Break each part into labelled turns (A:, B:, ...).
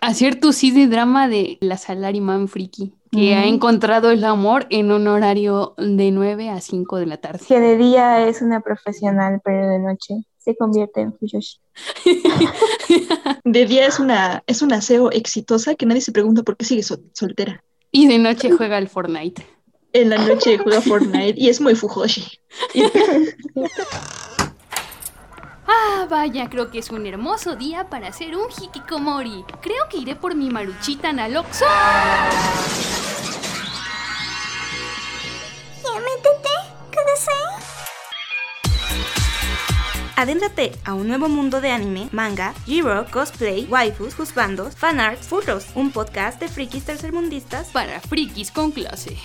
A: Hacer tu sí de drama de la salaryman friki, que ha encontrado el amor en un horario de 9 a 5 de la tarde.
B: Que de día es una profesional, pero de noche se convierte en Fuyoshi.
C: De día es una, es una SEO exitosa que nadie se pregunta por qué sigue sol- soltera.
A: Y de noche juega al Fortnite.
C: En la noche juega Fortnite y es muy Fujoshi.
A: Ah, vaya, creo que es un hermoso día para hacer un hikikomori. Creo que iré por mi maruchita Naloxo.
D: Adéntrate a un nuevo mundo de anime, manga, G-Rock, cosplay, waifus, juzbandos, fanarts, furros, un podcast de frikis tercermundistas
A: Para frikis con clase.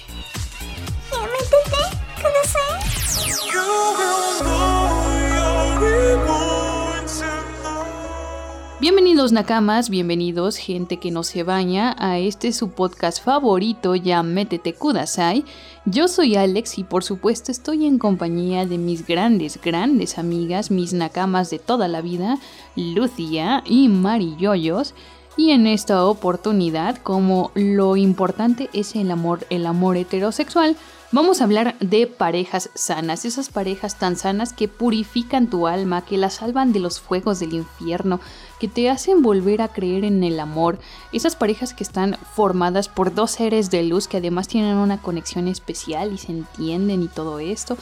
A: Bienvenidos Nakamas, bienvenidos gente que no se baña a este su podcast favorito ya Métete Kudasai. Yo soy Alex y por supuesto estoy en compañía de mis grandes, grandes amigas, mis Nakamas de toda la vida, Lucia y Mari Yoyos. Y en esta oportunidad, como lo importante es el amor, el amor heterosexual, vamos a hablar de parejas sanas, esas parejas tan sanas que purifican tu alma, que la salvan de los fuegos del infierno, que te hacen volver a creer en el amor, esas parejas que están formadas por dos seres de luz que además tienen una conexión especial y se entienden y todo esto.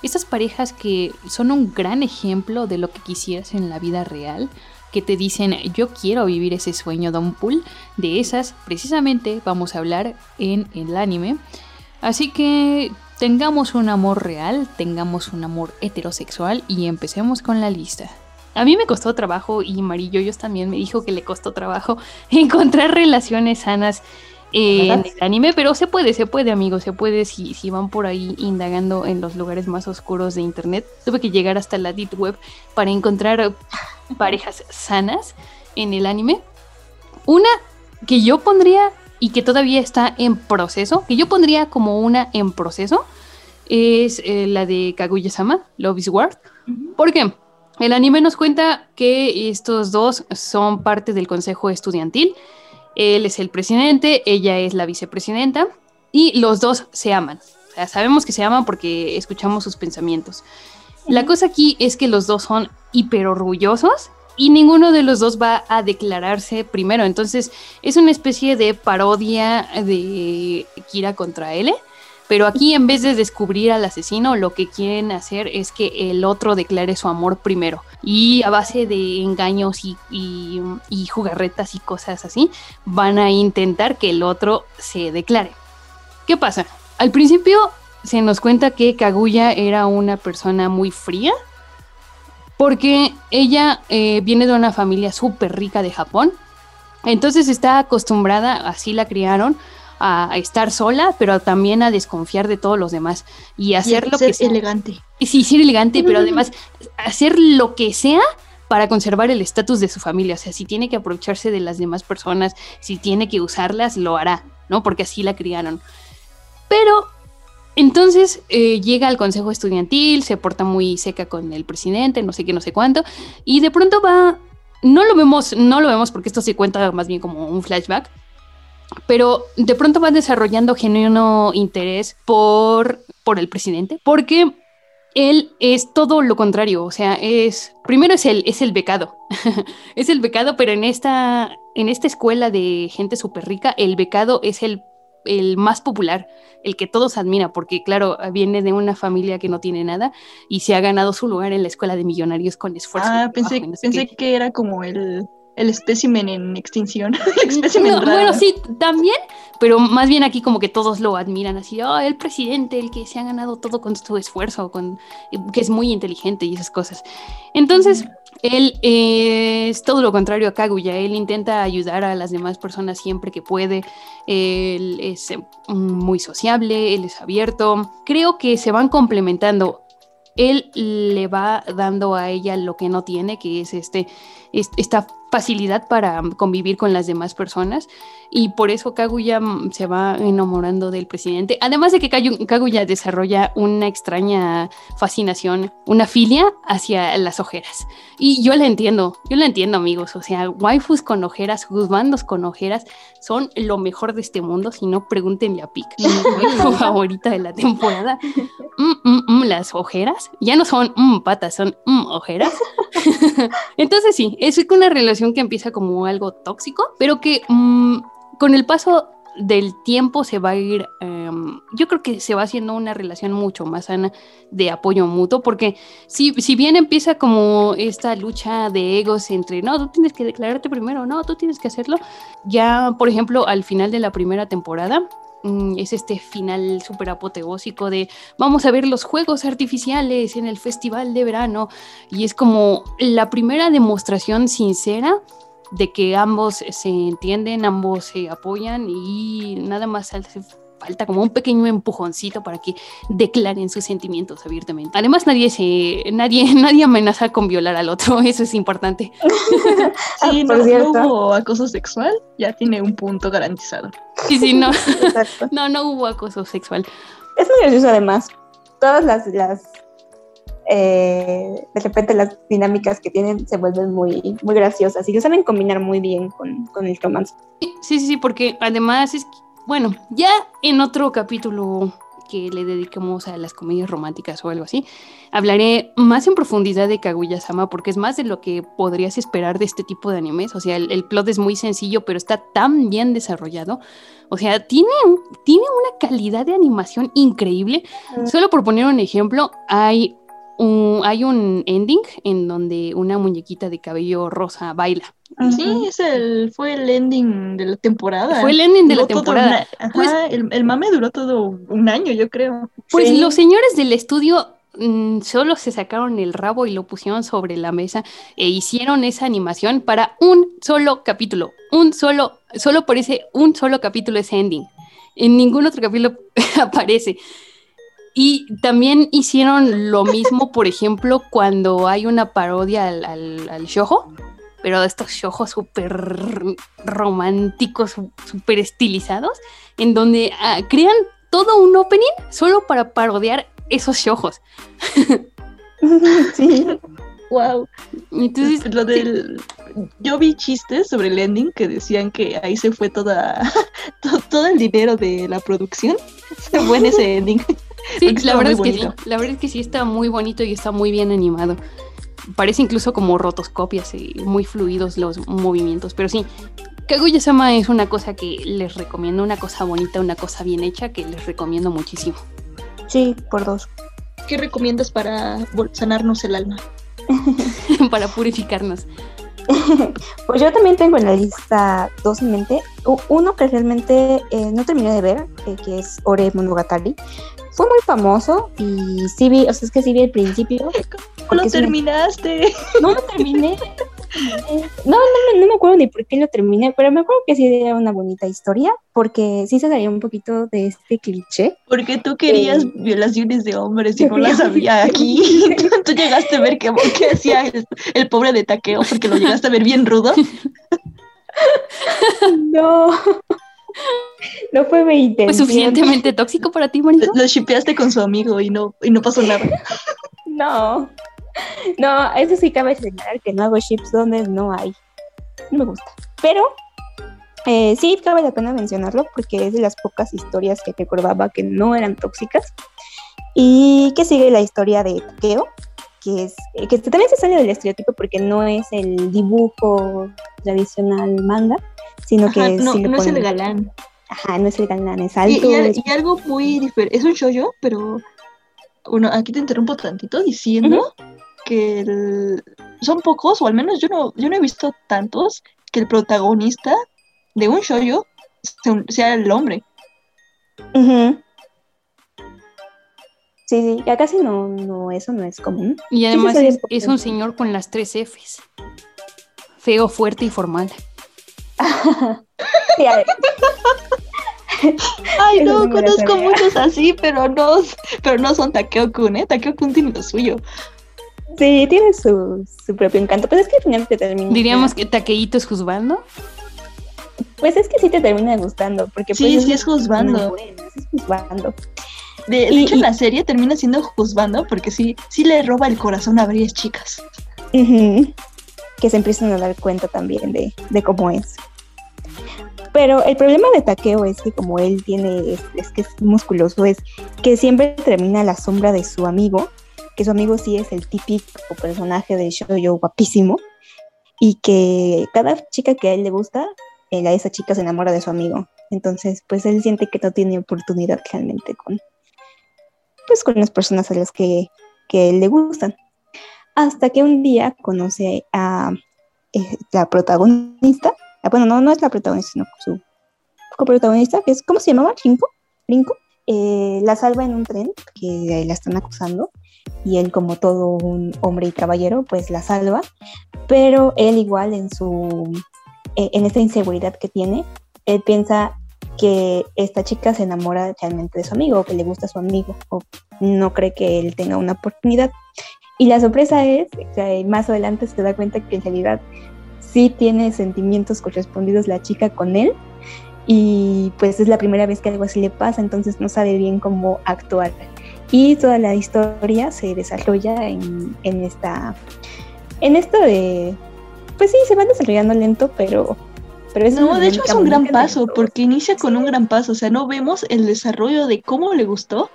A: Esas parejas que son un gran ejemplo de lo que quisieras en la vida real, que te dicen yo quiero vivir ese sueño Don Pool, de esas precisamente vamos a hablar en el anime. Así que tengamos un amor real, tengamos un amor heterosexual y empecemos con la lista. A mí me costó trabajo y Mariyoyos también me dijo que le costó trabajo encontrar relaciones sanas en el anime, pero se puede, se puede, amigos, se puede si, si van por ahí indagando en los lugares más oscuros de internet. Tuve que llegar hasta la deep web para encontrar parejas sanas en el anime. Una que yo pondría y que todavía está en proceso, que yo pondría como una en proceso, es eh, la de Kaguya-sama, Love is War. ¿Por qué? El anime nos cuenta que estos dos son parte del consejo estudiantil. Él es el presidente, ella es la vicepresidenta y los dos se aman. O sea, sabemos que se aman porque escuchamos sus pensamientos. La cosa aquí es que los dos son hiper orgullosos y ninguno de los dos va a declararse primero. Entonces es una especie de parodia de Kira contra L. Pero aquí en vez de descubrir al asesino, lo que quieren hacer es que el otro declare su amor primero. Y a base de engaños y, y- y jugarretas y cosas así, van a intentar que el otro se declare. ¿Qué pasa? Al principio se nos cuenta que Kaguya era una persona muy fría, porque ella eh, viene de una familia súper rica de Japón, entonces está acostumbrada, así la criaron, a estar sola, pero también a desconfiar de todos los demás y hacer lo
C: ser
A: que sea.
C: elegante.
A: Sí, ser elegante, pero además hacer lo que sea para conservar el estatus de su familia. O sea, si tiene que aprovecharse de las demás personas, si tiene que usarlas, lo hará, ¿no? Porque así la criaron. Pero entonces eh, llega al consejo estudiantil, se porta muy seca con el presidente, no sé qué, no sé cuánto, y de pronto va. No lo vemos, no lo vemos porque esto se cuenta más bien como un flashback. Pero de pronto va desarrollando genuino interés por, por el presidente, porque él es todo lo contrario, o sea, es primero es el es el becado. es el becado, pero en esta en esta escuela de gente súper rica, el becado es el el más popular, el que todos admiran, porque claro, viene de una familia que no tiene nada y se ha ganado su lugar en la escuela de millonarios con esfuerzo.
C: Ah, pensé,
A: trabajo
C: que era como el, el espécimen en extinción. el espécimen
A: No,
C: raro.
A: bueno, sí, también, pero más bien aquí como que todos lo admiran así, oh, el presidente, el que se ha ganado todo con su esfuerzo, con, que es muy inteligente y esas cosas. Entonces, él eh, es todo lo contrario a Kaguya, él intenta ayudar a las demás personas siempre que puede, él es eh, muy sociable, él es abierto, creo que se van complementando. Él le va dando a ella lo que no tiene, que es este, es- esta facilidad para convivir con las demás personas y por eso Kaguya se va enamorando del presidente. Además de que Kaguya desarrolla una extraña fascinación, una filia hacia las ojeras. Y yo la entiendo, yo la entiendo amigos, o sea, waifus con ojeras, juzbandos con ojeras son lo mejor de este mundo, si no pregúntenle a Pic, mi favorita de la temporada. Mm, mm, mm, las ojeras ya no son mm, patas, son mm, ojeras. Entonces sí, es una relación que empieza como algo tóxico, pero que mm, con el paso del tiempo se va a ir, em, yo creo que se va haciendo una relación mucho más sana de apoyo mutuo, porque si, si bien empieza como esta lucha de egos entre, no, tú tienes que declararte primero, no, tú tienes que hacerlo, ya, por ejemplo, al final de la primera temporada, es este final súper apoteósico de vamos a ver los juegos artificiales en el festival de verano y es como la primera demostración sincera de que ambos se entienden, ambos se apoyan y nada más falta como un pequeño empujoncito para que declaren sus sentimientos abiertamente. Además nadie se nadie nadie amenaza con violar al otro, eso es importante.
C: Sí,
B: Ah,
C: no, no hubo acoso sexual, ya tiene un punto garantizado.
A: Sí, sí, no,
B: Exacto.
A: no, no hubo acoso sexual.
B: Es muy gracioso además. Todas las, las eh, de repente las dinámicas que tienen se vuelven muy, muy graciosas y lo saben combinar muy bien con, con el romance.
A: Sí, sí, sí, porque además es, que, bueno, ya en otro capítulo que le dediquemos a las comedias románticas o algo así, hablaré más en profundidad de Kaguya-sama porque es más de lo que podrías esperar de este tipo de animes. O sea, el, el plot es muy sencillo, pero está tan bien desarrollado. O sea, tiene, tiene una calidad de animación increíble. Solo por poner un ejemplo, hay un, hay un ending en donde una muñequita de cabello rosa baila.
C: Sí, es el, fue el ending de la temporada.
A: Fue el ending de la
C: Duró
A: temporada.
C: una- ajá,
A: Pues-
C: el, el mame duró todo un año, yo creo.
A: Pues
B: Sí.
A: los señores del estudio mm, solo se sacaron el rabo y lo pusieron sobre la mesa e hicieron esa animación para un solo capítulo. Un solo, solo por ese un solo capítulo ese ending. En ningún otro capítulo aparece. Y también hicieron lo mismo, por ejemplo, cuando hay una parodia al, al, al shoujo, pero de estos shoujos súper románticos, súper estilizados, en donde ah, crean todo un opening solo para parodiar esos shoujos.
B: sí.
C: Wow.
A: Entonces,
C: Lo del, yo vi chistes sobre el ending que decían que ahí se fue toda to- todo el dinero de la producción. Se fue en ese ending.
A: Sí, la verdad es que sí, la verdad es que sí está muy bonito y está muy bien animado. Parece incluso como rotoscopias y muy fluidos los movimientos, pero sí. Kaguya-sama es una cosa que les recomiendo, una cosa bonita, una cosa bien hecha que les recomiendo muchísimo.
B: Sí, por dos.
C: ¿Qué recomiendas para sanarnos el alma?
A: para purificarnos.
B: Pues yo también tengo en la lista dos en mente. Uno que realmente eh, no terminé de ver, eh, que es Ore Monogatari. Fue muy famoso y sí vi, o sea, es que sí vi el principio.
C: ¿Cómo lo
B: una-
C: terminaste?
B: No lo terminé. No, no, me- no me acuerdo ni por qué lo terminé, pero me acuerdo que sí era una bonita historia, porque sí se salía un poquito de este cliché.
C: Porque tú querías
B: Eh.
C: violaciones de hombres y no las había aquí. tú llegaste a ver qué, qué hacía el, el pobre de Takeo porque lo llegaste a ver bien rudo.
B: No, no fue mi
A: ¿Fue
B: intención.
A: suficientemente tóxico para ti, Marito?
C: Lo shipeaste con su amigo y no, y no pasó nada.
B: No, no, eso sí cabe señalar que no hago chips donde no hay. No me gusta. Pero eh, sí cabe la pena mencionarlo porque es de las pocas historias que recordaba que no eran tóxicas. Y que sigue la historia de Takeo, que es eh, que también se sale del estereotipo porque no es el dibujo tradicional manga, sino que
C: Ajá, no,
B: sí
C: no es el galán.
B: Ajá, no es el galán, es alto.
C: y al-
B: es-
C: y algo muy diferente. Es un shoujo, pero bueno, aquí te interrumpo tantito diciendo que el- son pocos, o al menos yo no, yo no he visto tantos que el protagonista de un shoujo sea- sea el hombre.
B: Ujú. Sí, sí, ya casi no, no, eso no es común.
A: Y
B: sí,
A: además es,
B: un poco-
A: es un señor con las tres Fs. Feo, fuerte y formal.
B: Sí,
C: Ay,
B: Eso
C: no,
B: sí
C: conozco muchos así, pero no, pero no son Takeo-kun, ¿eh? Takeo-kun tiene lo suyo.
B: sí, tiene su, su propio encanto, pues es que al final te termina.
A: Diríamos que Taqueíto es juzgando.
B: Pues es que sí te termina gustando, porque
C: Sí,
B: pues
C: sí, es juzgando.
B: muy bueno, es juzgando.
C: De, de
B: Y-
C: hecho, en la serie termina siendo juzgando porque sí, sí le roba el corazón a varias chicas.
B: Que se empiezan a dar cuenta también de, de cómo es. Pero el problema de Takeo es que como él tiene, es, es que es musculoso, es que siempre termina a la sombra de su amigo, que su amigo sí es el típico personaje de shoujo guapísimo, y que cada chica que a él le gusta, él a esa chica se enamora de su amigo. Entonces, pues él siente que no tiene oportunidad realmente con, pues, con las personas a las que, que le gustan. Hasta que un día conoce a eh, la protagonista, ah, bueno, no, no es la protagonista, sino su coprotagonista, que es, ¿cómo se llamaba? Rinko, Rinko, eh, la salva en un tren, que la están acusando, y él como todo un hombre y caballero, pues la salva, pero él igual en su, eh, en esta inseguridad que tiene, él piensa que esta chica se enamora realmente de su amigo, o que le gusta a su amigo, o no cree que él tenga una oportunidad. Y la sorpresa es, sea, más adelante se da cuenta que en realidad sí tiene sentimientos correspondidos la chica con él, y pues es la primera vez que algo así le pasa, entonces no sabe bien cómo actuar. Y toda la historia se desarrolla en, en esta, en esto de, pues sí, se va desarrollando lento, pero, pero
C: No, de hecho es un gran paso, porque inicia con un gran paso, o sea, no vemos el desarrollo de cómo le gustó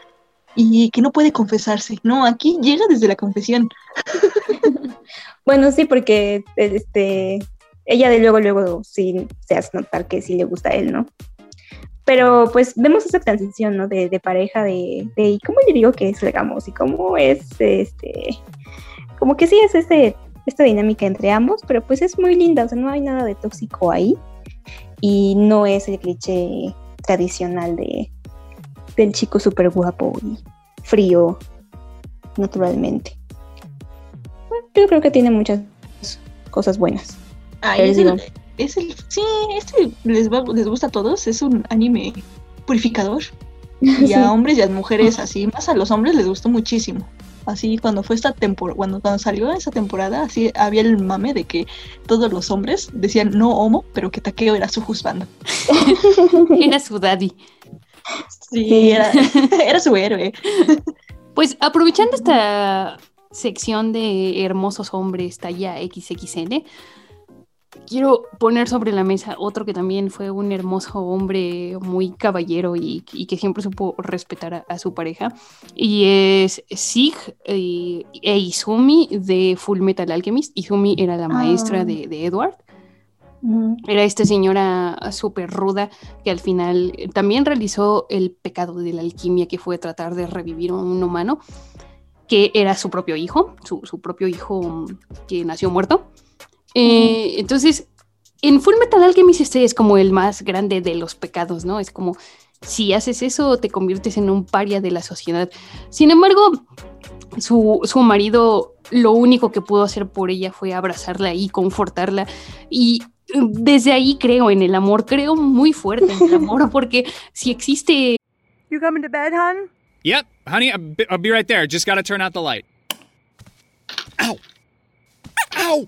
C: y que no puede confesarse. No, aquí llega desde la confesión.
B: Bueno, sí, porque este, ella de luego, luego sí se hace notar que sí le gusta a él, ¿no? Pero pues vemos esa transición, ¿no? De, de pareja, de, de ¿y ¿cómo le digo que es legamos? Y cómo es, este, como que sí es este, esta dinámica entre ambos, pero pues es muy linda, o sea, no hay nada de tóxico ahí y no es el cliché tradicional de, del chico súper guapo y frío, naturalmente. Bueno, yo creo que tiene muchas cosas buenas. Pero
C: es el, es el, sí, este les, va- les gusta a todos, es un anime purificador. Y
B: Sí.
C: a hombres y a mujeres así, más a los hombres les gustó muchísimo. Así cuando fue esta temporada, cuando, cuando salió esa temporada, así había el mame de que todos los hombres decían no homo, pero que Takeo era su juzgando.
A: Era su daddy.
C: Sí. Era, era su héroe.
A: Pues aprovechando esta sección de hermosos hombres talla XXL, quiero poner sobre la mesa otro que también fue un hermoso hombre muy caballero y, y que siempre supo respetar a, a su pareja. Y es Sig eh, e Izumi de Full Metal Alchemist. Izumi era la maestra
B: Ah.
A: de, de Edward. Era esta señora súper ruda que al final también realizó el pecado de la alquimia que fue tratar de revivir a un humano que era su propio hijo, su, su propio hijo mm, que nació muerto. Eh, Entonces, en Full Metal Alchemist este es como el más grande de los pecados, ¿no? Es como si haces eso te conviertes en un paria de la sociedad. Sin embargo, su, su marido lo único que pudo hacer por ella fue abrazarla y confortarla y desde ahí creo en el amor, creo muy fuerte en el amor porque si existe
E: You coming to bed, hon?
F: Yep, honey, I'll be, I'll be right there. Just gotta turn out the light. Ow! Ow! Ow!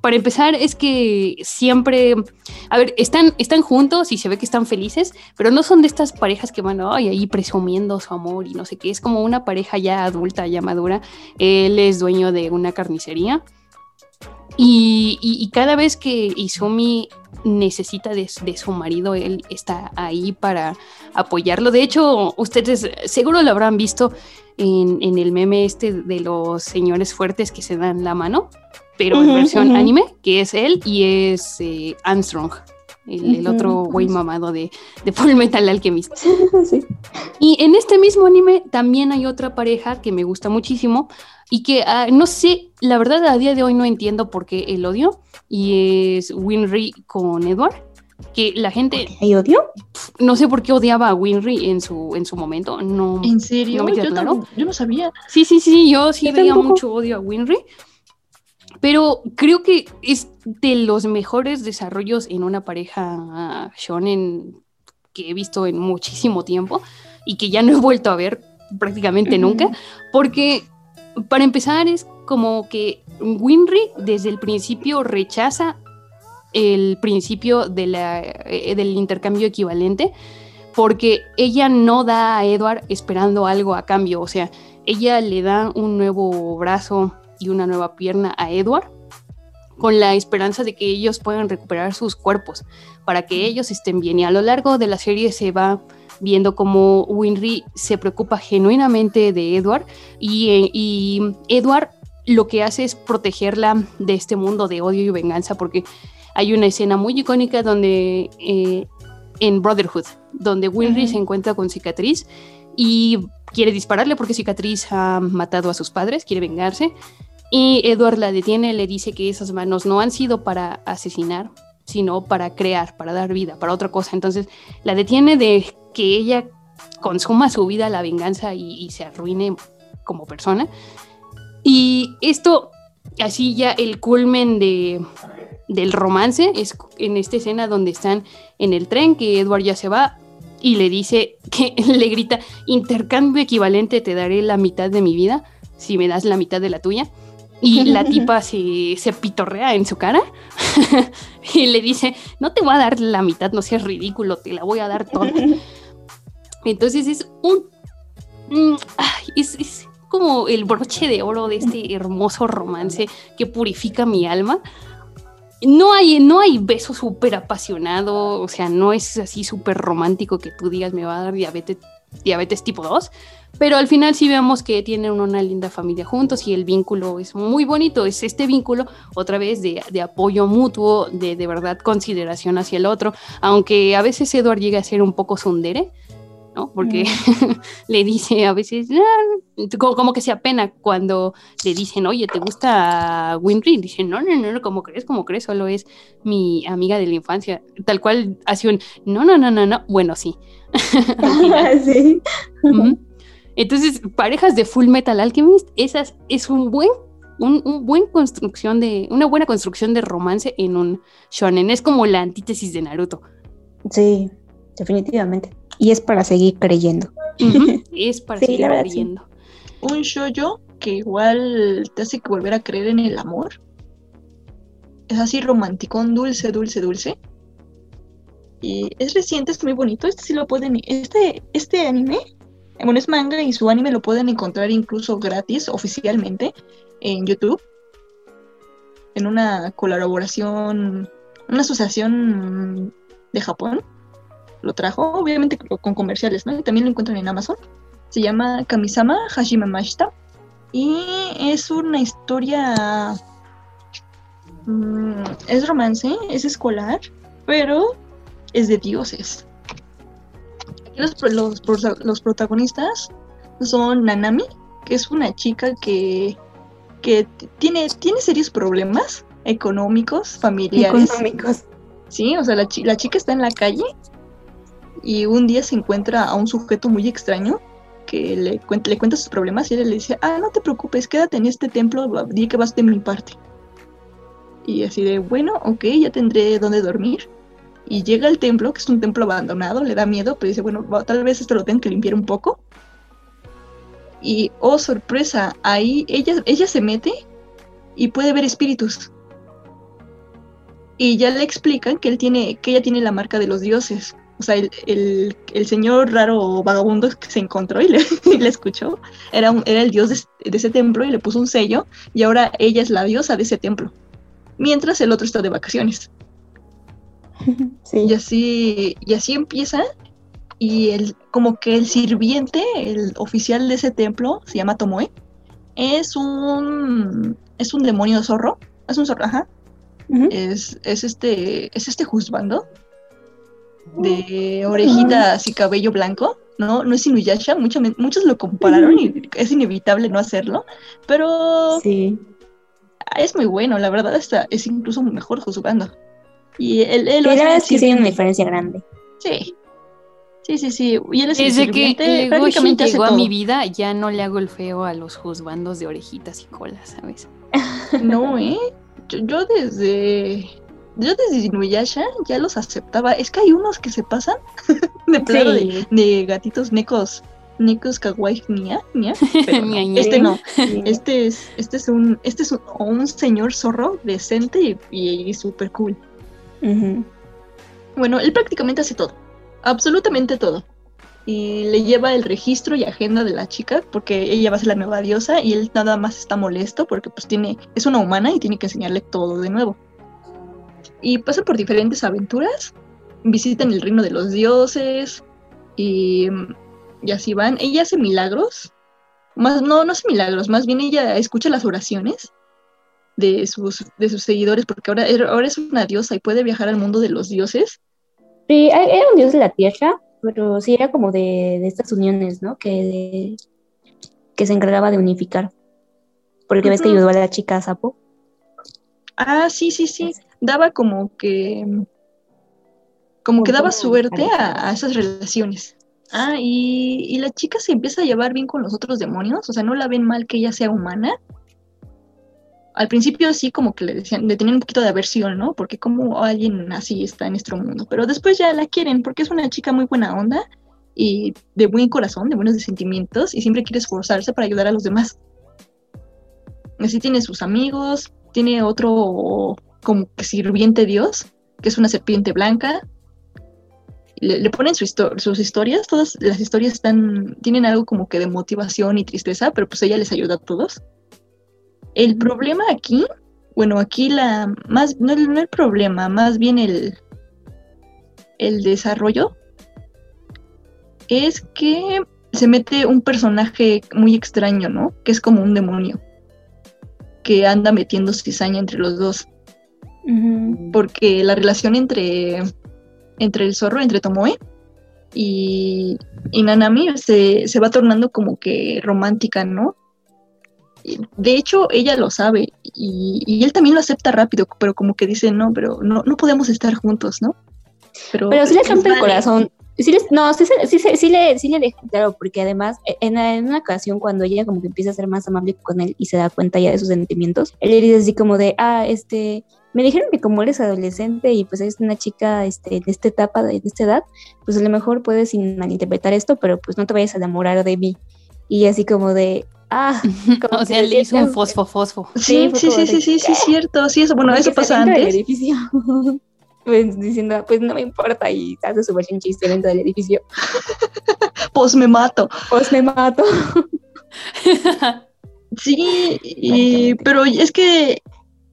A: para empezar es que siempre, a ver, están, están juntos y se ve que están felices, pero no son de estas parejas que van ay, ahí presumiendo su amor y no sé qué, es como una pareja ya adulta, ya madura, él es dueño de una carnicería Y, cada vez que Izumi necesita de, de su marido, él está ahí para apoyarlo. De hecho, ustedes seguro lo habrán visto en, en el meme este de los señores fuertes que se dan la mano, pero en
B: Ujú,
A: versión
B: ujú.
A: anime, que es él y es eh, Armstrong, el, el
B: Ujú,
A: otro güey mamado de, de Full Metal Alchemist.
B: sí.
A: Y en este mismo anime también hay otra pareja que me gusta muchísimo y que ah, no sé, la verdad a día de hoy no entiendo por qué el odio y es Winry con Edward, que la gente
B: ¿Hay odio?
A: no sé por qué odiaba a Winry en su en su momento, no
C: ¿En serio?
A: ¿No me queda
C: yo,
A: claro?
C: yo no sabía.
A: Sí, sí, sí, yo sí
B: Yo
A: veía
B: tampoco.
A: mucho odio a Winry. Pero creo que es de los mejores desarrollos en una pareja ah, shonen que he visto en muchísimo tiempo y que ya no he vuelto a ver prácticamente nunca, porque para empezar es como que Winry desde el principio rechaza el principio de la, eh, del intercambio equivalente porque ella no da a Edward esperando algo a cambio, o sea, ella le da un nuevo brazo y una nueva pierna a Edward con la esperanza de que ellos puedan recuperar sus cuerpos para que ellos estén bien. Y a lo largo de la serie se va viendo cómo Winry se preocupa genuinamente de Edward y, eh, y Edward lo que hace es protegerla de este mundo de odio y venganza porque hay una escena muy icónica donde eh, en Brotherhood, donde Winry se encuentra con Cicatriz y quiere dispararle porque Cicatriz ha matado a sus padres, quiere vengarse. Y Edward la detiene, le dice que esas manos no han sido para asesinar, sino para crear, para dar vida, para otra cosa. Entonces la detiene de que ella consuma su vida la venganza y, y se arruine como persona. Y esto, así ya el culmen de, del romance, es en esta escena donde están en el tren, que Edward ya se va y le dice que le grita, intercambio equivalente, te daré la mitad de mi vida si me das la mitad de la tuya. Y la tipa se, se pitorrea en su cara y le dice, no te voy a dar la mitad, no seas ridículo, te la voy a dar toda. Entonces es un... mm, es, es como el broche de oro de este hermoso romance que purifica mi alma. No hay, no hay beso súper apasionado, o sea, no es así súper romántico que tú digas me va a dar diabetes, diabetes tipo 2, pero al final sí vemos que tienen una linda familia juntos y el vínculo es muy bonito, es este vínculo otra vez de, de apoyo mutuo, de, de verdad consideración hacia el otro, aunque a veces Edward llega a ser un poco sundere, ¿no? Porque le dice a veces, "Ah", como, como que se apena cuando le dicen, oye, ¿te gusta Winry? Dice, no, no, no, no, ¿cómo crees? ¿Cómo crees? Solo es mi amiga de la infancia. Tal cual hace un, no, no, no, no, no, bueno, sí.
B: Sí.
A: Entonces, parejas de Full Metal Alchemist, esas es un buen, un, un buen construcción de, una buena construcción de romance en un shonen. Es como la antítesis de Naruto.
B: Sí, definitivamente. Y es para seguir creyendo.
A: Es para
B: Sí,
A: seguir
B: sí.
A: creyendo.
C: Un shoyo que igual te hace que volver a creer en el amor. Es así romanticón, dulce, dulce, dulce. Y es reciente, es muy bonito. Este sí lo pueden. Este, este anime, bueno, es manga y su anime lo pueden encontrar incluso gratis oficialmente en YouTube. En una colaboración, una asociación de Japón. Lo trajo, obviamente con comerciales, ¿no? Y también lo encuentran en Amazon. Se llama Kamisama Hajime Mashita. Y es una historia. mm, es romance, es escolar, pero es de dioses. Aquí los, los, los protagonistas son Nanami, que es una chica que, que tiene, tiene serios problemas económicos, familiares.
B: Económicos.
C: Sí, o sea, la, la chica está en la calle y un día se encuentra a un sujeto muy extraño que le, le cuenta sus problemas y él le dice, ah, no te preocupes, quédate en este templo, di que vas de mi parte. Y así de, bueno, ok, ya tendré donde dormir. Y llega al templo, que es un templo abandonado, le da miedo, pero dice, bueno, tal vez esto lo tengo que limpiar un poco. Y, oh, sorpresa, ahí ella, ella se mete y puede ver espíritus. Y ya le explican que él tiene, que ella tiene la marca de los dioses. O sea, el, el- el señor raro vagabundo que se encontró y le, y le escuchó, era, un- era el dios de, de ese templo y le puso un sello, y ahora ella es la diosa de ese templo. mientras el otro está de vacaciones. Y así, y así empieza. Y el, como que el sirviente, el oficial de ese templo, se llama Tomoe, es un es un demonio zorro. Es un zorro, ajá. es, es este. Es este juzgando. De orejitas y cabello blanco. No, no es Inuyasha. Mucho, muchos lo compararon y es inevitable no hacerlo. Pero.
B: Sí.
C: Es muy bueno, la verdad, está, es incluso mejor juzgando. Y él, él
B: la verdad es que sí hay una diferencia grande.
C: Sí. Sí, sí, sí. Y él es
A: Desde que Legoshi
C: prácticamente hace
A: llegó a mi vida, ya no le hago el feo a los juzbandos de orejitas y colas, ¿sabes?
C: No, ¿eh? Yo, yo desde. Yo desde Inuyasha ya los aceptaba. Es que hay unos que se pasan de plano
B: Sí.
C: de, de gatitos necos. Necos kawaii nia, nia, pero no. Este no. Este es, este es un, este es un, un señor zorro decente y, y súper cool. Bueno, él prácticamente hace todo, absolutamente todo. Y le lleva el registro y agenda de la chica porque ella va a ser la nueva diosa y él nada más está molesto porque pues tiene, es una humana y tiene que enseñarle todo de nuevo. Y pasan por diferentes aventuras, visitan el reino de los dioses y, y así van. Ella hace milagros, más, no, no hace milagros, más bien ella escucha las oraciones de sus, de sus seguidores porque ahora, ahora es una diosa y puede viajar al mundo de los dioses.
B: Sí, era un dios de la tierra, pero sí era como de, de estas uniones, ¿no? Que, que se encargaba de unificar. Porque ves que ayudó a la chica Sapo.
C: Ah, sí, sí, sí. Daba como que. Como que daba suerte a, a esas relaciones. Ah, y, y la chica se empieza a llevar bien con los otros demonios. O sea, no la ven mal que ella sea humana. Al principio sí como que le decían, le tenían un poquito de aversión, ¿no? Porque como alguien así está en nuestro mundo. Pero después ya la quieren porque es una chica muy buena onda y de buen corazón, de buenos sentimientos y siempre quiere esforzarse para ayudar a los demás. Así tiene sus amigos, tiene otro como que sirviente dios, que es una serpiente blanca. Le, le ponen su histo- sus historias, todas las historias están, tienen algo como que de motivación y tristeza, pero pues ella les ayuda a todos. El problema aquí, bueno, aquí la, más, no, el- no el problema, más bien el, el desarrollo, es que se mete un personaje muy extraño, ¿no? Que es como un demonio que anda metiendo cizaña entre los dos. Porque la relación entre, entre el zorro, entre Tomoe y, y Nanami se, se va tornando como que romántica, ¿no? De hecho, ella lo sabe y, y él también lo acepta rápido, pero como que dice, no, pero no, no podemos estar juntos, ¿no? Pero,
B: Pero sí le rompe el corazón. Sí les- no, sí, sí, sí le, sí le deja claro, porque además, e, en, en una ocasión, cuando ella como que empieza a ser más amable con él y se da cuenta ya de sus sentimientos, él le dice así como de, ah, este, me dijeron que como eres adolescente y pues eres una chica este, de esta etapa, de, de esta edad, pues a lo mejor puedes malinterpretar esto, pero pues no te vayas a enamorar de mí. Y así como de, ah, como
A: o sea, le hizo un fosfo fosfo.
C: Sí, sí, sí, sí, sí, sí, es cierto. Sí, eso, bueno, eso pasa
B: del
C: antes.
B: edificio. Pues diciendo, pues no me importa, y hace su versión chiste dentro del edificio.
C: Pues me mato.
B: Pues me mato.
C: Sí, y- pero es que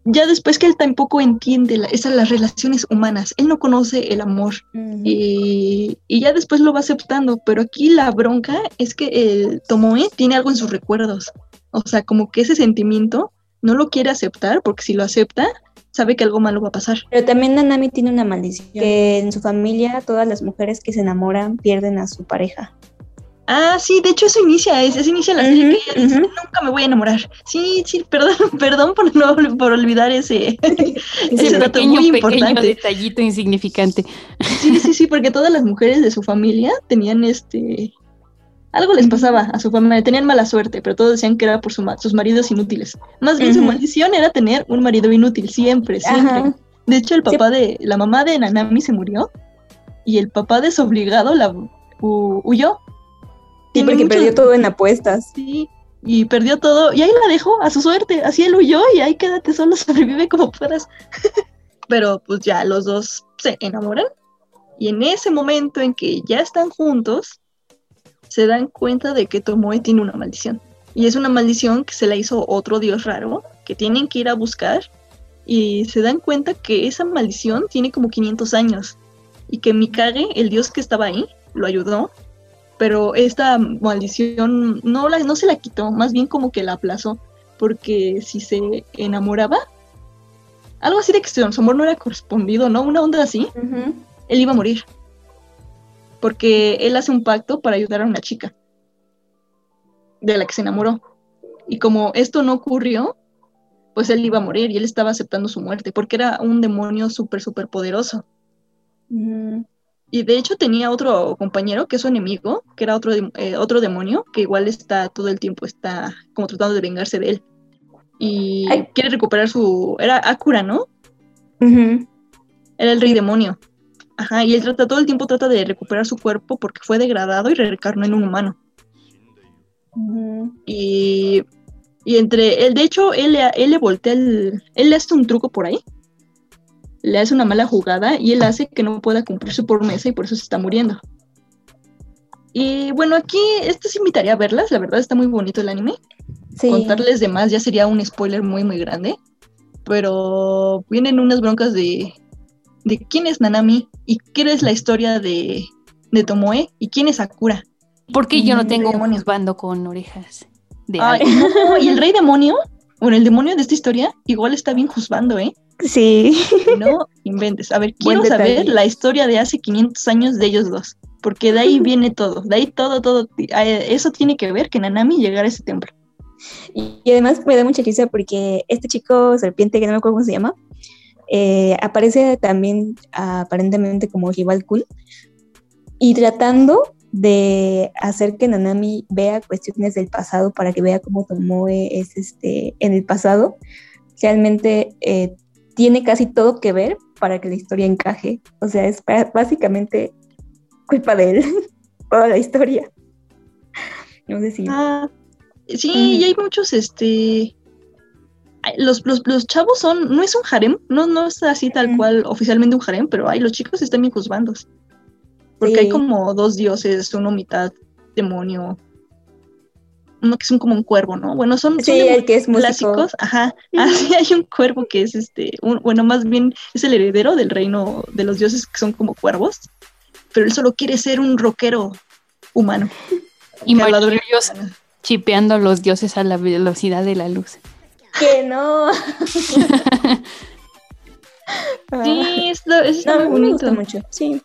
C: ya después que él tampoco entiende la- esas las relaciones humanas, él no conoce el amor y, y ya después lo va aceptando, pero aquí la bronca es que el Tomoe tiene algo en sus recuerdos, o sea, como que ese sentimiento no lo quiere aceptar porque si lo acepta, sabe que algo malo va a pasar.
B: Pero también Nanami tiene una maldición, que en su familia todas las mujeres que se enamoran pierden a su pareja.
C: Ah, sí, de hecho eso inicia, es- eso inicia la serie que ella dice, nunca me voy a enamorar. Sí, sí, perdón, perdón por no por olvidar ese, ese
A: Ese
C: dato
A: pequeño,
C: muy
A: pequeño
C: importante.
A: detallito insignificante.
C: Sí, sí, sí, porque todas las mujeres de su familia tenían este algo les pasaba a su familia, tenían mala suerte, pero todos decían que era por su ma- sus maridos inútiles. Más bien su maldición era tener un marido inútil, siempre, siempre.
B: Ajá.
C: De hecho, el papá de, la mamá de Nanami se murió y el papá desobligado la hu- huyó.
B: Sí,
C: Tiene
B: porque
C: mucho-
B: perdió todo en apuestas.
C: Sí, y perdió todo, y ahí la dejó a su suerte, así él huyó y ahí quédate solo, sobrevive como puedas. Pero pues ya los dos se enamoran y en ese momento en que ya están juntos, se dan cuenta de que Tomoe tiene una maldición. Y es una maldición que se la hizo otro dios raro, que tienen que ir a buscar y se dan cuenta que esa maldición tiene como 500 años y que Mikage, el dios que estaba ahí, lo ayudó, pero esta maldición no, la, no se la quitó, más bien como que la aplazó, porque si se enamoraba, algo así de que su amor no era correspondido, ¿no? Una onda así, él iba a morir, porque él hace un pacto para ayudar a una chica de la que se enamoró. Y como esto no ocurrió, pues él iba a morir y él estaba aceptando su muerte, porque era un demonio súper, súper poderoso. Y de hecho tenía otro compañero que es su enemigo, que era otro, eh, otro demonio, que igual está todo el tiempo, está como tratando de vengarse de él. Y quiere recuperar su... Era Akura, ¿no? Era el rey demonio. Ajá, y él trata, todo el tiempo trata de recuperar su cuerpo porque fue degradado y reencarnó en un humano. Y, y entre él, de hecho, él, él le voltea el. Él le hace un truco por ahí. Le hace una mala jugada y él hace que no pueda cumplir su promesa y por eso se está muriendo. Y bueno, aquí esto sí invitaría a verlas, la verdad está muy bonito el anime. Contarles de más ya sería un spoiler muy, muy grande. Pero vienen unas broncas de, de quién es Nanami y qué es la historia de, de Tomoe y quién es Sakura.
A: Porque yo no tengo un bando con orejas de
C: y el rey demonio, bueno, el demonio de esta historia, igual está bien juzgando, ¿eh?
B: Sí.
C: No inventes. A ver, quiero saber la historia de hace 500 años de ellos dos. Porque de ahí viene todo. De ahí todo, todo. Eso tiene que ver que Nanami llegara a ese templo.
B: Y, además me da mucha risa porque este chico serpiente, que no me acuerdo cómo se llama, eh, aparece también aparentemente como rival cool. Y tratando de hacer que Nanami vea cuestiones del pasado para que vea cómo Tomoe es este, en el pasado, realmente eh, tiene casi todo que ver para que la historia encaje. O sea, es básicamente culpa de él, toda la historia. No sé si...
C: Ah, sí, y hay muchos, este... Los, los, chavos son, no es un harem, no, no es así tal cual oficialmente un harem, pero hay los chicos están bien juzgandos. Porque hay como dos dioses, uno mitad demonio, uno que es un, como un cuervo, ¿no? Bueno, son,
B: sí, el que es
C: clásicos, ajá. Así hay un cuervo que es este, bueno, más bien es el heredero del reino de los dioses que son como cuervos, pero él solo quiere ser un rockero humano.
A: Y ellos chipeando a los dioses a la velocidad de la luz.
B: Que no.
C: sí, es, está muy bonito.
B: mucho, sí.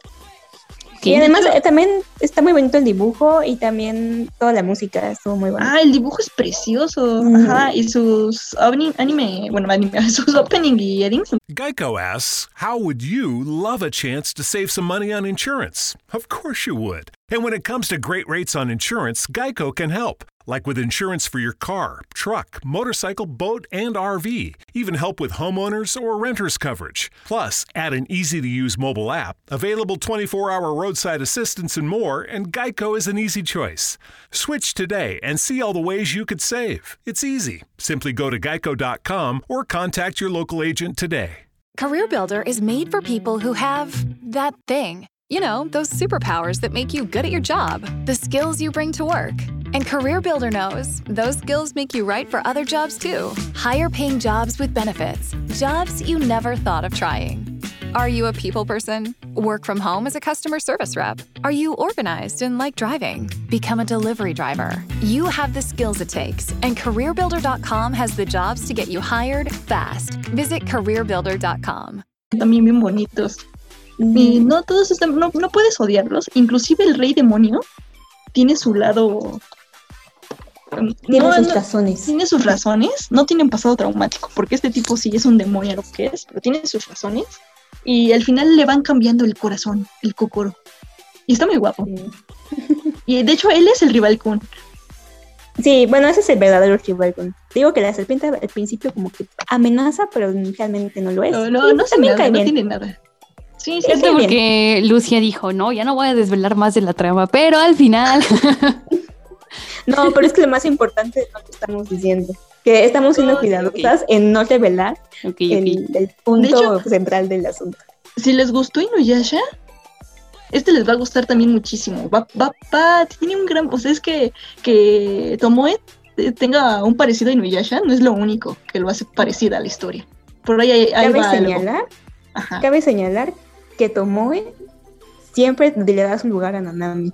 B: Y además eh, también está muy bonito el dibujo y también toda la música estuvo muy buena.
C: Ah, el dibujo es precioso. Ajá, y sus anime, bueno, anime, sus opening y endings.
G: Geico asks, how would you love a chance to save some money on insurance? Of course you would. And when it comes to great rates on insurance, Geico can help. Like with insurance for your car, truck, motorcycle, boat, and RV. Even help with homeowners or renters coverage. Plus, add an easy to use mobile app, available 24 hour roadside assistance, and more, and Geico is an easy choice. Switch today and see all the ways you could save. It's easy. Simply go to geico.com or contact your local agent today.
H: CareerBuilder is made for people who have that thing. You know, those superpowers that make you good at your job, the skills you bring to work. And CareerBuilder knows those skills make you right for other jobs too. Higher paying jobs with benefits, jobs you never thought of trying. Are you a people person? Work from home as a customer service rep? Are you organized and like driving? Become a delivery driver. You have the skills it takes, and CareerBuilder.com has the jobs to get you hired fast. Visit CareerBuilder.com.
C: También bien bonitos. Y no todos están, no, no puedes odiarlos. Inclusive el rey demonio tiene su lado
B: tiene sus razones.
C: Tiene sus razones, no tiene un pasado traumático, porque este tipo sí es un demonio lo que es, pero tiene sus razones. Y al final le van cambiando el corazón, el cocoro. Y está muy guapo. y de hecho él es el rival Kun.
B: Sí, bueno, ese es el verdadero rival Kun. Digo que la serpiente al principio como que amenaza, pero realmente no lo es.
C: No, no, no, nada, no tiene nada.
A: Sí, sí, es porque Lucia dijo, no, ya no voy a desvelar más de la trama, pero al final
B: No, pero es que lo más importante es lo que estamos diciendo. Que estamos siendo cuidadosas en no revelar El, punto central del asunto.
C: Si les gustó Inuyasha, este les va a gustar también muchísimo. Va, va, va, tiene un gran. O sea, es que, que Tomoe tenga un parecido a Inuyasha no es lo único que lo hace parecida a la historia. Por ahí, ahí
B: Cabe
C: va
B: señalar, cabe señalar que Tomoe siempre le da su lugar a Nanami,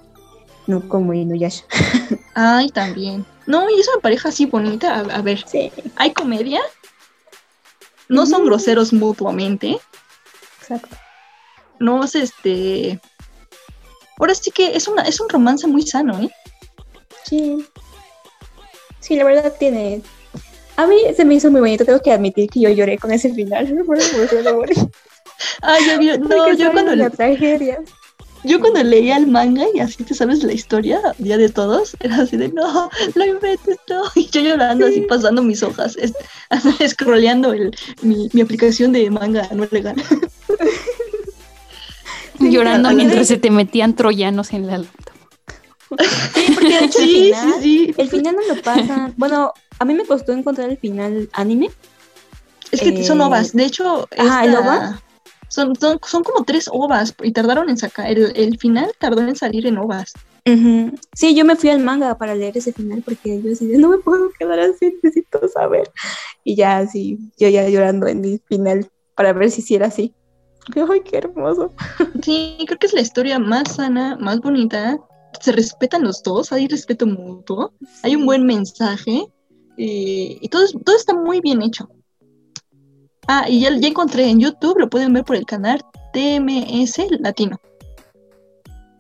B: no como Inuyasha.
C: Ay, también. No, y es una pareja así bonita. A, a ver,
B: Sí,
C: hay comedia. No son
B: Ujú.
C: groseros mutuamente.
B: exacto.
C: No es este. Ahora sí que es una, es un romance muy sano, ¿eh?
B: Sí. Sí, la verdad tiene. A mí se me hizo muy bonito, tengo que admitir que yo lloré con ese final.
C: Ay, yo, vi- no, yo cuando,
B: la tragedia.
C: Yo cuando leía el manga y así te sabes la historia, Día de Todos, era así de no, lo inventes, no. Y yo llorando así pasando mis hojas, es, scrolleando el, mi, mi aplicación de manga no legal.
A: Llorando mientras se te metían troyanos en la laptop.
B: Sí, porque de hecho
C: Sí,
B: el, final,
C: sí, sí.
B: el final no lo pasan. Bueno, a mí me costó encontrar el final anime.
C: Es que son ovas, de hecho,
B: ¿el
C: esta-
B: OVA?
C: Son, son, son como tres ovas y tardaron en sacar, el, el final tardó en salir en ovas.
B: Ujú. Sí, yo me fui al manga para leer ese final porque yo así de, no me puedo quedar así, necesito saber. Y ya así, yo ya llorando en mi final para ver si hiciera así. Ay, qué hermoso.
C: Sí, creo que es la historia más sana, más bonita. Se respetan los dos, hay respeto mutuo, hay un buen mensaje eh, y todo, todo está muy bien hecho. Ah, y ya, ya encontré en YouTube, lo pueden ver por el canal TMS Latino.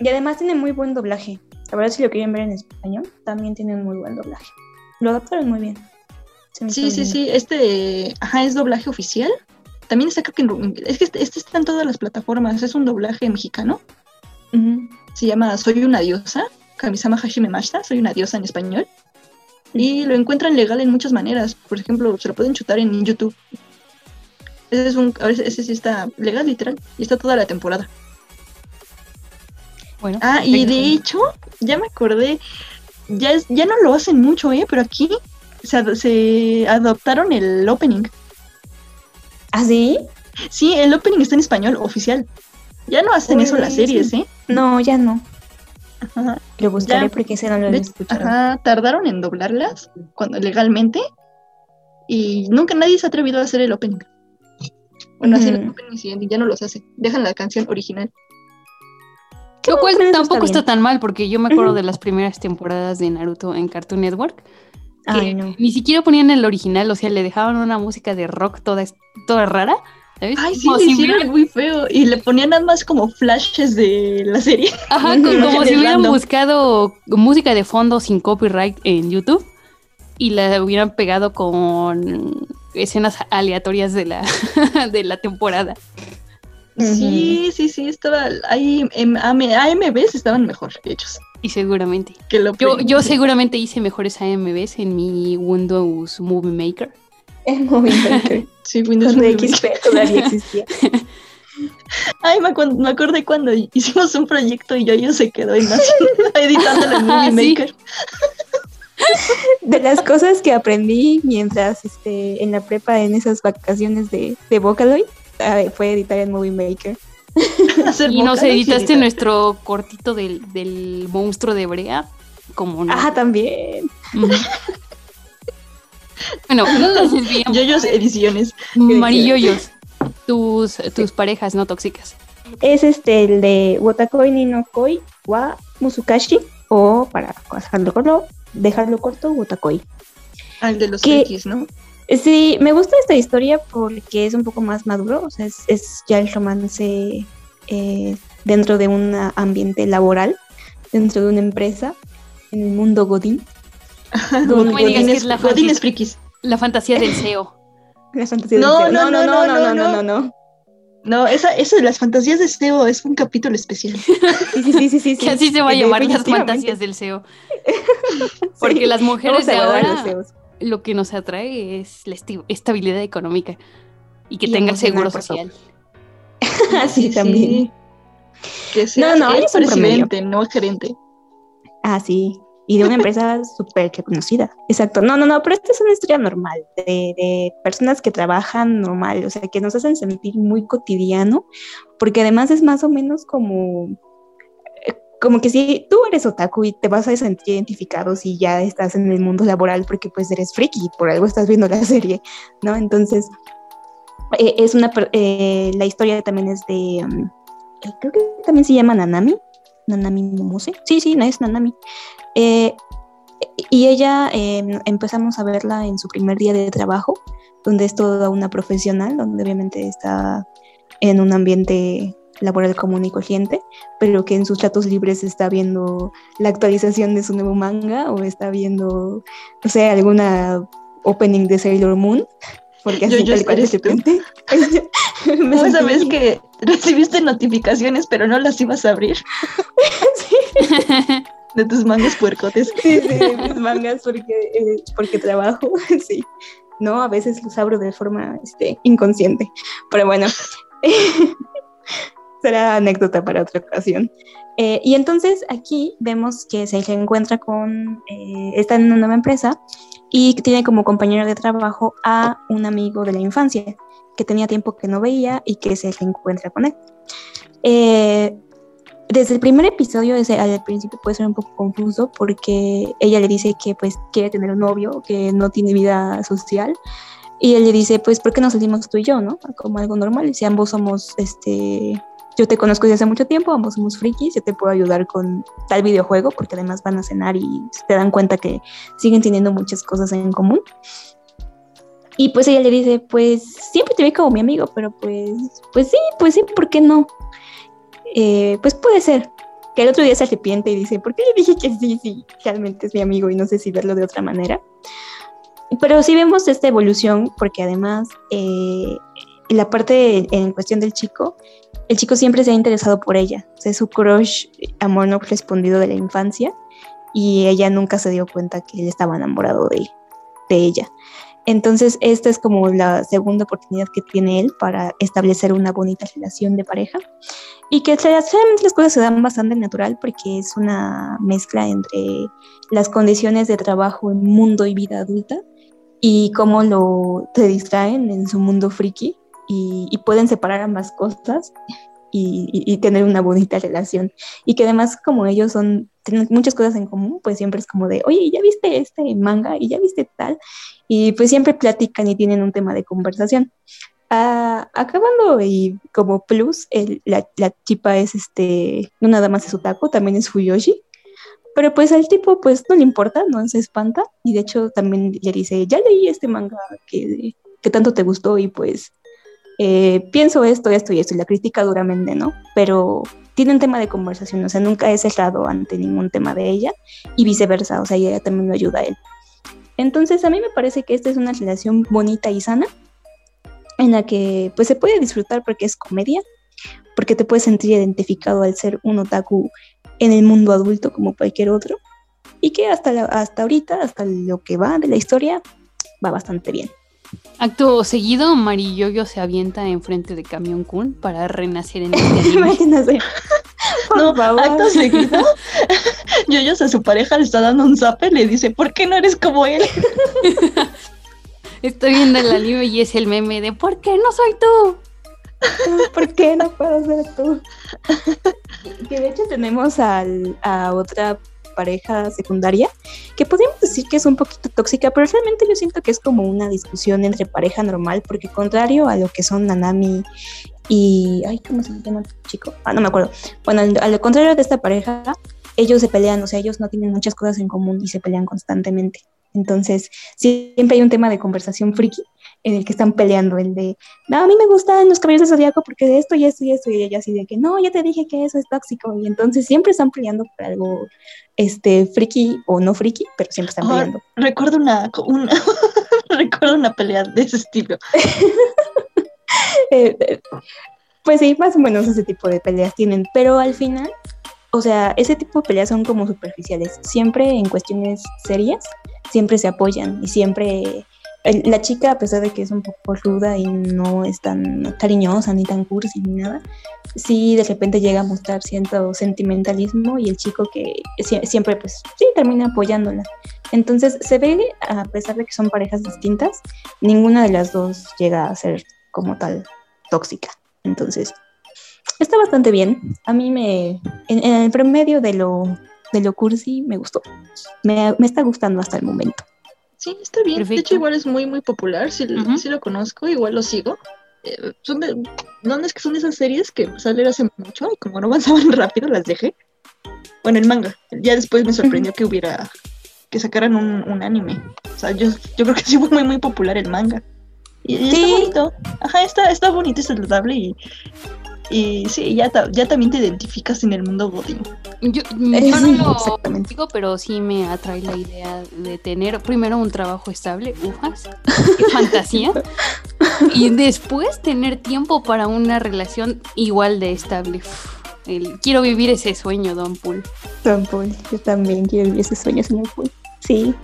B: Y además tiene muy buen doblaje. La verdad, si lo quieren ver en español, también tiene un muy buen doblaje. Lo adaptaron muy bien.
C: Sí, sí, sí, este, ajá, es doblaje oficial. También está, creo que en, es que este, este está en todas las plataformas, es un doblaje mexicano. Se llama Soy una diosa, Kamisama Hashime Mashita, Soy una diosa en español. Y lo encuentran legal en muchas maneras. Por ejemplo, se lo pueden chutar en YouTube. Ese es un, ese sí está legal, literal. Y está toda la temporada.
A: Bueno,
C: Ah, y de hecho, ya me acordé, ya, es, ya no lo hacen mucho, ¿eh? Pero aquí se, se adoptaron el opening.
B: ¿Ah, sí?
C: Sí, el opening está en español oficial. Ya no hacen eso las series,
B: sí.
C: ¿eh?
B: No, ya no.
C: Ajá.
B: Lo buscaré
C: Ya.
B: porque ese no lo he escuchado.
C: ajá, tardaron en doblarlas cuando legalmente y nunca nadie se ha atrevido a hacer el opening. Bueno, hacer el
B: Ujú.
C: opening sí, ya no los hace. Dejan la canción original.
A: Lo cual
B: pero eso
A: tampoco
B: está
A: tan mal, porque yo me acuerdo de las primeras temporadas de Naruto en Cartoon Network. Que
B: Ay, no.
A: ni siquiera ponían el original, o sea, le dejaban una música de rock toda, toda rara. ¿sabes?
C: Ay, sí,
A: Como
C: le
A: si
C: hicieron
A: hubieran-
C: muy feo. Y le ponían nada más como flashes de la serie.
A: Ajá, como, si hubieran
C: random.
A: buscado música de fondo sin copyright en YouTube y la hubieran pegado con escenas aleatorias de la, de la temporada.
C: Sí, sí, sí, estaba ahí, em, AM AMVs estaban mejor hechos
A: Y seguramente.
C: que lo
A: Yo, yo seguramente hice mejores AMVs en mi Windows Movie Maker.
B: Es muy Maker.
C: Sí, Windows Movie
B: XP todavía existía.
C: Ay, me, acuer- me acordé cuando hicimos un proyecto y yo, yo se quedó en editándolo en Movie
A: Sí.
C: Maker.
B: De las cosas que aprendí mientras este, en la prepa, en esas vacaciones de, de Vocaloid, fue editar en Movie Maker.
A: Y nos
C: y
A: editaste nuestro cortito del, del monstruo de Brea. Como no.
B: Ah, también.
A: Bueno, no.
C: Yoyos ediciones.
A: Mariyoyos. Tus, tus parejas no tóxicas.
B: Es este el de Wotakoi ni no Koi wa Musukashi, o para dejarlo corto, corto, Wotakoi.
C: Al de los frikis, ¿no?
B: Sí, me gusta esta historia porque es un poco más maduro, o sea, es, es ya el romance eh, dentro de un ambiente laboral, dentro de una empresa, en el mundo Godín.
A: No me digas que es la
C: Godines
A: fantasía,
C: frikis.
A: la fantasía del SEO.
B: La fantasía
C: No,
B: del
C: no,
B: CEO.
C: no, no,
B: no,
C: no,
B: no, no.
C: No, esa, esa de las fantasías de SEO es un capítulo especial.
B: Sí, sí, sí, sí, sí.
A: Que así se va a llamar las fantasías del SEO. Porque
B: Sí,
A: las mujeres de ahora lo que nos atrae es la estabilidad económica y que
B: Y
A: tenga seguro social.
B: Ah, sí, también.
C: Sí. Que sea
B: no,
C: el
B: es un
C: presidente, no gerente.
B: Ah, sí. Y de una empresa súper reconocida. Exacto. No, no, no, pero esta es una historia normal, de, de personas que trabajan normal, o sea, que nos hacen sentir muy cotidiano, porque además es más o menos como, eh, como que si tú eres otaku y te vas a sentir identificado si ya estás en el mundo laboral, porque pues eres friki, por algo estás viendo la serie, ¿no? Entonces, Eh, es una, eh, la historia también es de, um, creo que también se llama Nanami, Nanami Momose, sí, sí, no es Nanami. Eh, y ella eh, empezamos a verla en su primer día de trabajo, donde es toda una profesional, donde obviamente está en un ambiente laboral común y corriente, pero que en sus ratos libres está viendo la actualización de su nuevo manga o está viendo, no sé, alguna opening de Sailor Moon, porque
C: Yo-
B: así
C: yo
B: tal
C: Como esa
B: sentí-
C: vez que recibiste notificaciones, pero no las ibas a abrir. De tus mangas puercotes.
B: Sí, sí, mis mangas porque, eh, porque trabajo, sí. No, a veces los abro de forma este, inconsciente, pero bueno, será anécdota para otra ocasión. Eh, y entonces aquí vemos que se reencuentra con, eh, está en una nueva empresa y tiene como compañero de trabajo a un amigo de la infancia que tenía tiempo que no veía y que se reencuentra con él. Eh, desde el primer episodio, desde al principio puede ser un poco confuso porque ella le dice que pues quiere tener un novio, que no tiene vida social y él le dice pues ¿por qué no salimos tú y yo, no? Como algo normal, y si ambos somos este yo te conozco desde hace mucho tiempo, ambos somos frikis, yo te puedo ayudar con tal videojuego porque además van a cenar y se dan cuenta que siguen teniendo muchas cosas en común. Y pues ella le dice, pues siempre te vi como mi amigo, pero pues, pues sí, pues sí, ¿por qué no? Eh, pues puede ser. Que el otro día se arrepiente y dice, ¿por qué le dije que sí, sí, realmente es mi amigo y no sé si verlo de otra manera? Pero sí vemos esta evolución porque además eh, la parte en cuestión del chico, el chico siempre se ha interesado por ella. O sea, es su crush, amor no respondido de la infancia y ella nunca se dio cuenta que él estaba enamorado de ella. Entonces, esta es como la segunda oportunidad que tiene él para establecer una bonita relación de pareja. Y que realmente las cosas se dan bastante natural porque es una mezcla entre las condiciones de trabajo en mundo y vida adulta y cómo lo te distraen en su mundo friki y, y pueden separar ambas cosas y, y- y tener una bonita relación. Y que además como ellos son muchas cosas en común pues siempre es como de oye ya viste este manga y ya viste tal y pues siempre platican y tienen un tema de conversación Ah, acabando y como plus, el- la, la tipa es este, no nada más es otaku, también es Fuyoshi. Pero pues al tipo pues no le importa, no se espanta. Y de hecho también le dice, ya leí este manga que, que tanto te gustó y pues eh, pienso esto, esto y esto. Y la critica duramente, ¿no? Pero tiene un tema de conversación, o sea, nunca es cerrado ante ningún tema de ella y viceversa, o sea, ella también lo ayuda a él. Entonces a mí me parece que esta es una relación bonita y sana en la que pues se puede disfrutar porque es comedia, porque te puedes sentir identificado al ser un otaku en el mundo adulto como cualquier otro y que hasta, la- hasta ahorita, hasta lo que va de la historia, va bastante bien.
A: Acto seguido, Mariyoyo se avienta enfrente de Camión Kun para renacer en este anime.
B: Imagínate.
C: No,
B: favor.
C: acto seguido, Yoyos a su pareja le está dando un zape y le dice, ¿por qué no eres como él?
A: Estoy viendo el anime y es el meme de ¿por qué no soy tú?
B: ¿Por qué no puedo ser tú? que de hecho tenemos al- a otra pareja secundaria que podríamos decir que es un poquito tóxica, pero realmente yo siento que es como una discusión entre pareja normal, porque contrario a lo que son Nanami y... Ay, ¿cómo se llama el chico? Ah, no me acuerdo. Bueno, al, al contrario de esta pareja, ellos se pelean, o sea, ellos no tienen muchas cosas en común y se pelean constantemente. Entonces, siempre hay un tema de conversación friki en el que están peleando, el de, no, a mí me gustan los caballeros de Zodíaco porque de esto y esto y esto, y ella así de que, no, ya te dije que eso es tóxico, y entonces siempre están peleando por algo, este, friki o no friki, pero siempre están peleando.
C: recuerdo una, una recuerdo una pelea de ese estilo.
B: Eh, eh, pues sí, más o menos ese tipo de peleas tienen, pero al final, o sea, ese tipo de peleas son como superficiales, siempre en cuestiones serias, siempre se apoyan y siempre la chica, a pesar de que es un poco ruda y no es tan cariñosa ni tan cursi ni nada, sí de repente llega a mostrar cierto sentimentalismo y el chico que sie- siempre pues sí termina apoyándola. Entonces se ve, a pesar de que son parejas distintas, ninguna de las dos llega a ser como tal tóxica. Entonces, está bastante bien. A mí me, en, en el promedio de lo, de lo cursi, me gustó. Me, me está gustando hasta el momento.
C: Sí, está bien. De hecho, igual es muy, muy popular. Sí, sí lo conozco, igual lo sigo. eh, son de, no, es que son esas series que salieron hace mucho y como no avanzaban rápido las dejé. Bueno, el manga. Ya después me sorprendió que hubiera, que sacaran un, un anime. O sea, yo, yo creo que sí fue muy, muy popular el manga. Y, y está bonito. Ajá, está, está bonito, es saludable y, y sí, ya, ta- ya también te identificas en el mundo godín.
A: Yo,
B: Eh,
A: yo no lo
B: exactamente.
A: digo, pero sí me atrae la idea de tener primero un trabajo estable, ufas, qué fantasía, y después tener tiempo para una relación igual de estable. El- quiero vivir ese sueño, Don Pool.
B: Don Pool, yo también quiero vivir ese sueño, señor Pool. Sí,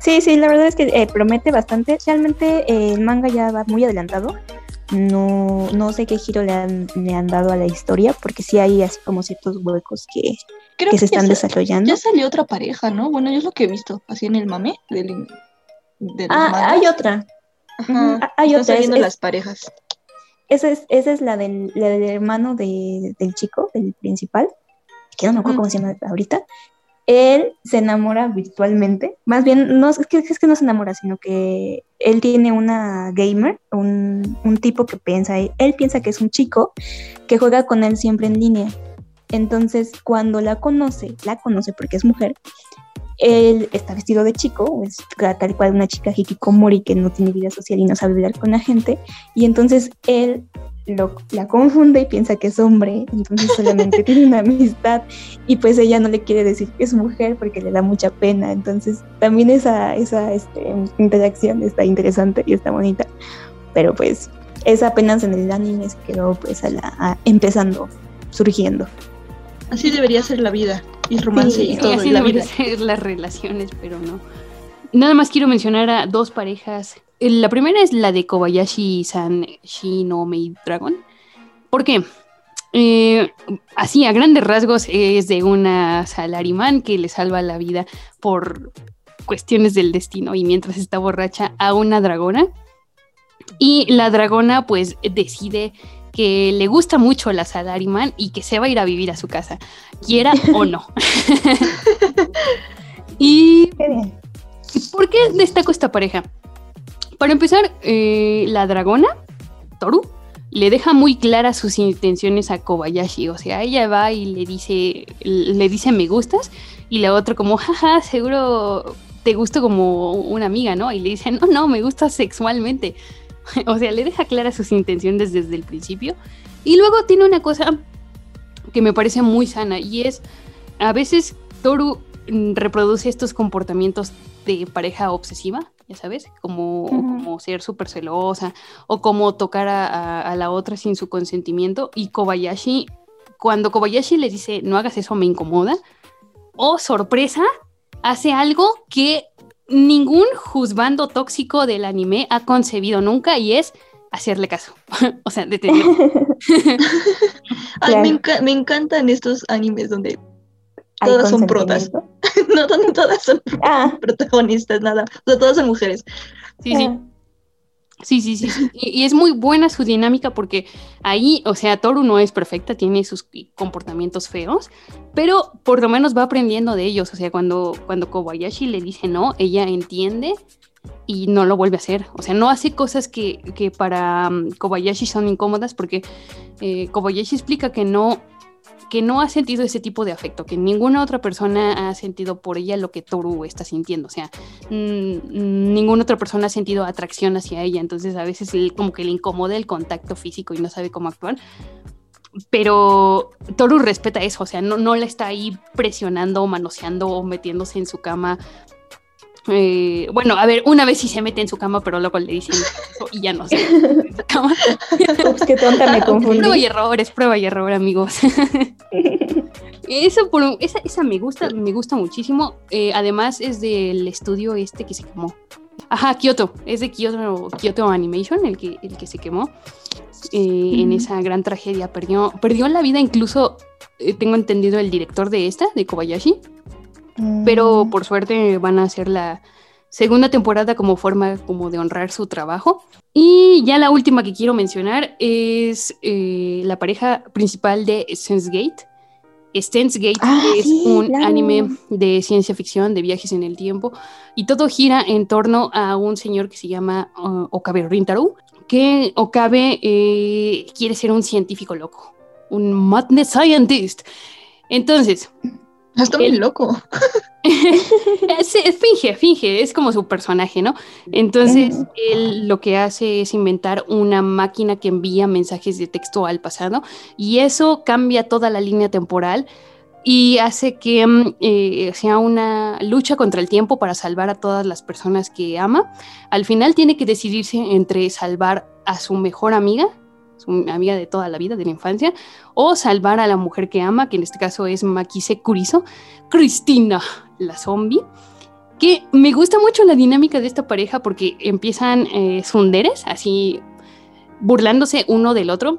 B: sí, sí, la verdad es que eh, promete bastante. Realmente eh, el manga ya va muy adelantado. No, no sé qué giro le han, le han dado a la historia, porque sí hay así como ciertos huecos que,
C: Creo
B: que se están
C: sa-
B: desarrollando.
C: Ya salió otra pareja, ¿no? Bueno, yo es lo que he visto, así en el mame del, de los
B: Ah, hay otra.
C: Ajá,
B: Ujú, Hay
C: están
B: otra. es-
C: saliendo
B: es-
C: las parejas.
B: Esa es, esa es la, del, la del hermano de- del chico, del principal, que no me acuerdo cómo se llama ahorita. Él se enamora virtualmente, más bien, no es que, que no se enamora, sino que él tiene una gamer, un, un tipo que piensa, él piensa que es un chico que juega con él siempre en línea. Entonces, cuando la conoce, la conoce porque es mujer, él está vestido de chico, es tal cual una chica hikikomori que no tiene vida social y no sabe hablar con la gente, y entonces él lo, la confunde y piensa que es hombre, entonces solamente tiene una amistad y pues ella no le quiere decir que es mujer porque le da mucha pena, entonces también esa, esa este, interacción está interesante y está bonita, pero pues es apenas en el anime se quedó pues a la, a- empezando, surgiendo.
C: Así debería ser la vida, y romance
B: Sí,
C: y todo,
A: así
C: y la
A: deberían
C: vida.
A: ser las relaciones, pero no. Nada más quiero mencionar a dos parejas. Eh, La primera es la de Kobayashi-san Shino Maid Dragon. ¿Por qué? Eh, así, a grandes rasgos, es de una salarimán que le salva la vida por cuestiones del destino y mientras está borracha a una dragona. Y la dragona pues decide que le gusta mucho la Salaryman y que se va a ir a vivir a su casa, quiera o no. y. ¿Por qué destaco esta pareja? Para empezar, eh, la dragona, Toru, le deja muy claras sus intenciones a Kobayashi. O sea, ella va y le dice, le dice me gustas, y la otra como, jaja, seguro te gusto como una amiga, ¿no? Y le dice, no, no, me gusta sexualmente. o sea, le deja claras sus intenciones desde el principio. Y luego tiene una cosa que me parece muy sana, y es, a veces Toru mm, reproduce estos comportamientos de pareja obsesiva, ya sabes, como, ser súper celosa o como tocar a, a- a la otra sin su consentimiento. Y Kobayashi, cuando Kobayashi le dice, no hagas eso, me incomoda, oh, sorpresa, hace algo que ningún juzgando tóxico del anime ha concebido nunca y es hacerle caso. o sea, detenerlo.
C: Ay, me, enca- me encantan estos animes donde todas son protas. no, todas son
B: Ah,
C: protagonistas, nada. O sea, todas son mujeres.
A: Sí, sí.
B: ah.
A: Sí, sí, sí. sí. Y, y es muy buena su dinámica porque ahí, o sea, Toru no es perfecta, tiene sus comportamientos feos, pero por lo menos va aprendiendo de ellos. O sea, cuando, cuando Kobayashi le dice no, ella entiende y no lo vuelve a hacer. O sea, no hace cosas que, que para um, Kobayashi son incómodas porque eh, Kobayashi explica que no que no ha sentido ese tipo de afecto, que ninguna otra persona ha sentido por ella lo que Toru está sintiendo, o sea, mm, ninguna otra persona ha sentido atracción hacia ella, entonces a veces como que le incomoda el contacto físico y no sabe cómo actuar. Pero Toru respeta eso, o sea, no, no la está ahí presionando, manoseando o metiéndose en su cama. Eh, bueno, a ver, una vez sí se mete en su cama, pero luego le dicen eso y ya no se mete en su cama.
B: Ups, qué tonta, me
A: Prueba y error, es prueba y error, amigos. Eso por esa, esa me gusta, me gusta muchísimo. Eh, además es del estudio este que se quemó. Ajá, Kyoto. Es de Kyoto, Kyoto Animation el que, el que se quemó. eh, En esa gran tragedia. Perdió, perdió la vida incluso, eh, tengo entendido, el director de esta, de Kobayashi. Pero
B: Mm,
A: por suerte van a hacer la segunda temporada como forma como de honrar su trabajo. Y ya la última que quiero mencionar es eh, la pareja principal de Sense Gate. Steins Gate
B: Ah,
A: es
B: sí,
A: un
B: claro.
A: anime de ciencia ficción, de viajes en el tiempo, y todo gira en torno a un señor que se llama uh, Okabe Rintaro, que Okabe eh, quiere ser un científico loco, un madness scientist. Entonces,
C: Está muy loco.
A: es, es- finge, finge, es como su personaje, ¿no? Entonces, él lo que hace es inventar una máquina que envía mensajes de texto al pasado y eso cambia toda la línea temporal y hace que mm, eh, sea una lucha contra el tiempo para salvar a todas las personas que ama. Al final tiene que decidirse entre salvar a su mejor amiga, su amiga de toda la vida, de la infancia, o salvar a la mujer que ama, que en este caso es Makise Kuriso, Cristina, la zombie. Que me gusta mucho la dinámica de esta pareja porque empiezan eh, así burlándose uno del otro.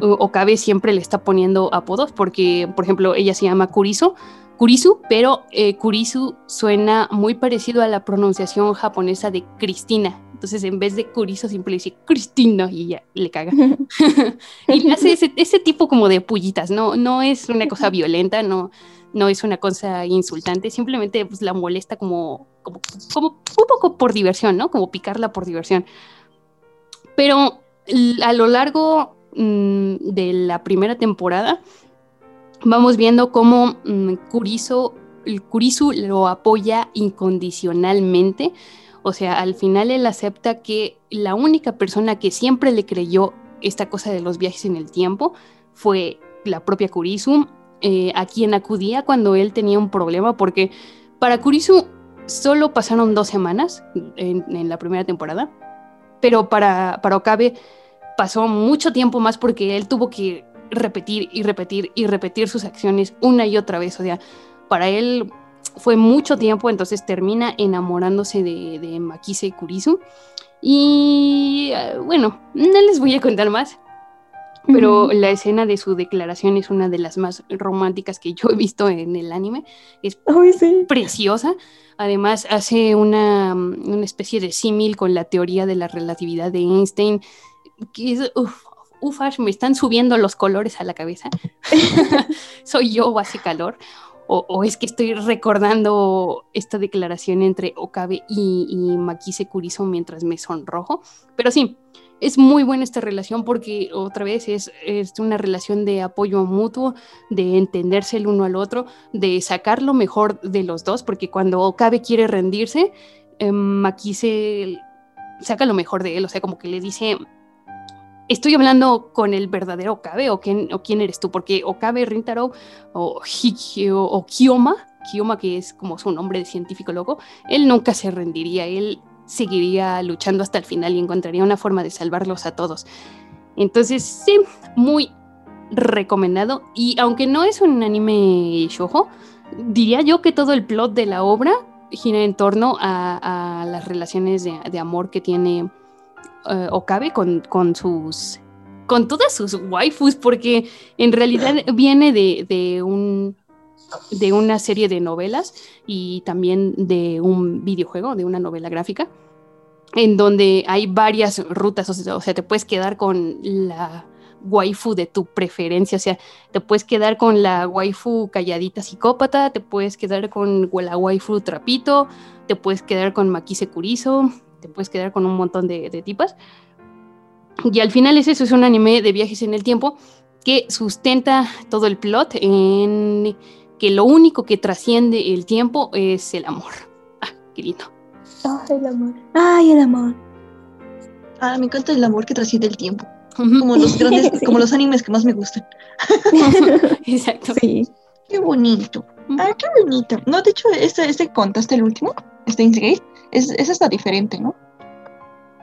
A: Okabe siempre le está poniendo apodos porque, por ejemplo, ella se llama Kuriso, Kurisu, pero eh, Kurisu suena muy parecido a la pronunciación japonesa de Cristina. Entonces, en vez de Kuriso, siempre le dice Cristina y ya le caga. y hace ese, ese tipo como de pullitas, no, no es una cosa violenta, no, no es una cosa insultante, simplemente pues, la molesta como, como, como un poco por diversión, ¿no? Como picarla por diversión. Pero a lo largo mm, de la primera temporada, vamos viendo cómo mm, Kuriso, el Kurisu lo apoya incondicionalmente. O sea, al final él acepta que la única persona que siempre le creyó esta cosa de los viajes en el tiempo fue la propia Kurisu, eh, a quien acudía cuando él tenía un problema, porque para Kurisu solo pasaron dos semanas en, en la primera temporada, pero para, para Okabe pasó mucho tiempo más porque él tuvo que repetir y repetir y repetir sus acciones una y otra vez. O sea, para él fue mucho tiempo, entonces termina enamorándose de, de Makise Kurisu. Y eh, bueno, no les voy a contar más, pero la escena de su declaración es una de las más románticas que yo he visto en el anime. Es preciosa. Además, hace una, mm, una especie de símil con la teoría de la relatividad de Einstein, que es, uf, ufas, me están subiendo los colores a la cabeza. Soy yo o hace calor. O, es que estoy recordando esta declaración entre Okabe y, y Makise Kuriso mientras me sonrojo. Pero sí, es muy buena esta relación porque otra vez es, es una relación de apoyo mutuo, de entenderse el uno al otro, de sacar lo mejor de los dos, porque cuando Okabe quiere rendirse, eh, Makise saca lo mejor de él, o sea, como que le dice, estoy hablando con el verdadero Okabe o quién, quién eres tú, porque Okabe Rintaro o, Hiki- o, Kiyoma, Kiyoma que es como su nombre de científico loco, él nunca se rendiría, él seguiría luchando hasta el final y encontraría una forma de salvarlos a todos. Entonces, sí, muy recomendado. Y aunque no es un anime shoujo, diría yo que todo el plot de la obra gira en torno a, las relaciones de amor que tiene eh, Okabe con, con sus con todas sus waifus, porque en realidad viene de, de un de una serie de novelas y también de un videojuego, de una novela gráfica, en donde hay varias rutas, o sea, o sea, te puedes quedar con la waifu de tu preferencia, o sea, te puedes quedar con la waifu calladita psicópata, te puedes quedar con la waifu trapito, te puedes quedar con Makise Kuriso, te puedes quedar con un montón de, de tipas. Y al final es eso, es un anime de viajes en el tiempo que sustenta todo el plot en que lo único que trasciende el tiempo es el amor. Ah, qué lindo.
B: Ay, el amor. Ay, el amor.
C: Ah, me encanta el amor que trasciende el tiempo. Como los grandes,
B: Sí.
C: como los animes que más me gustan.
A: Exacto.
B: Sí.
C: Qué bonito. Ah, qué bonito. No, de hecho, este, este contaste el último, Steins Gate, es, es hasta diferente, ¿no?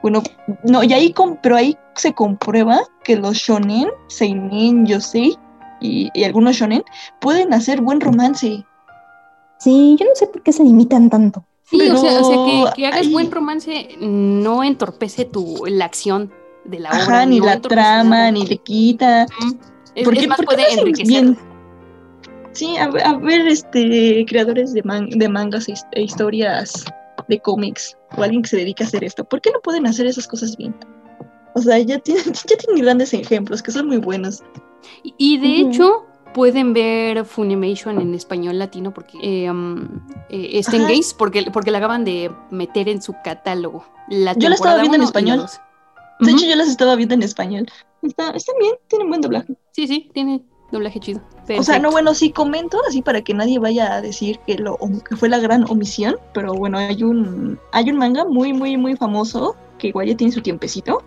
C: Bueno, no, y ahí, pero ahí se comprueba que los shonen, seinen, yosei y, y algunos shonen pueden hacer buen romance.
B: Sí, yo no sé por qué se limitan tanto.
A: Sí, o sea, o sea, que, que hagas buen romance no entorpece tu, la acción de la obra.
C: Ajá, ni
A: no
C: la trama,
A: nada.
C: ni le quita.
A: Es,
C: ¿Por
A: es
C: qué-
A: más,
C: por qué
A: puede
C: no
A: enriquecer.
C: bien? Sí, a, ver- a ver, este, creadores de, man- de mangas e e historias de cómics o alguien que se dedica a hacer esto, ¿por qué no pueden hacer esas cosas bien? O sea, ya tienen, ya tienen grandes ejemplos que son muy buenos.
A: Y- de hecho, pueden ver Funimation en español latino porque eh, um, eh, está en. Gaze porque, porque la acaban de meter en su catálogo. La
C: Yo la estaba viendo en español. De hecho, yo las estaba viendo en español. Está, están bien, tienen buen doblaje.
A: Sí, sí, tiene doblaje chido.
C: O sea, no, bueno, sí comento así para que nadie vaya a decir que lo que fue la gran omisión, pero bueno, hay un hay un manga muy muy muy famoso que igual ya tiene su tiempecito,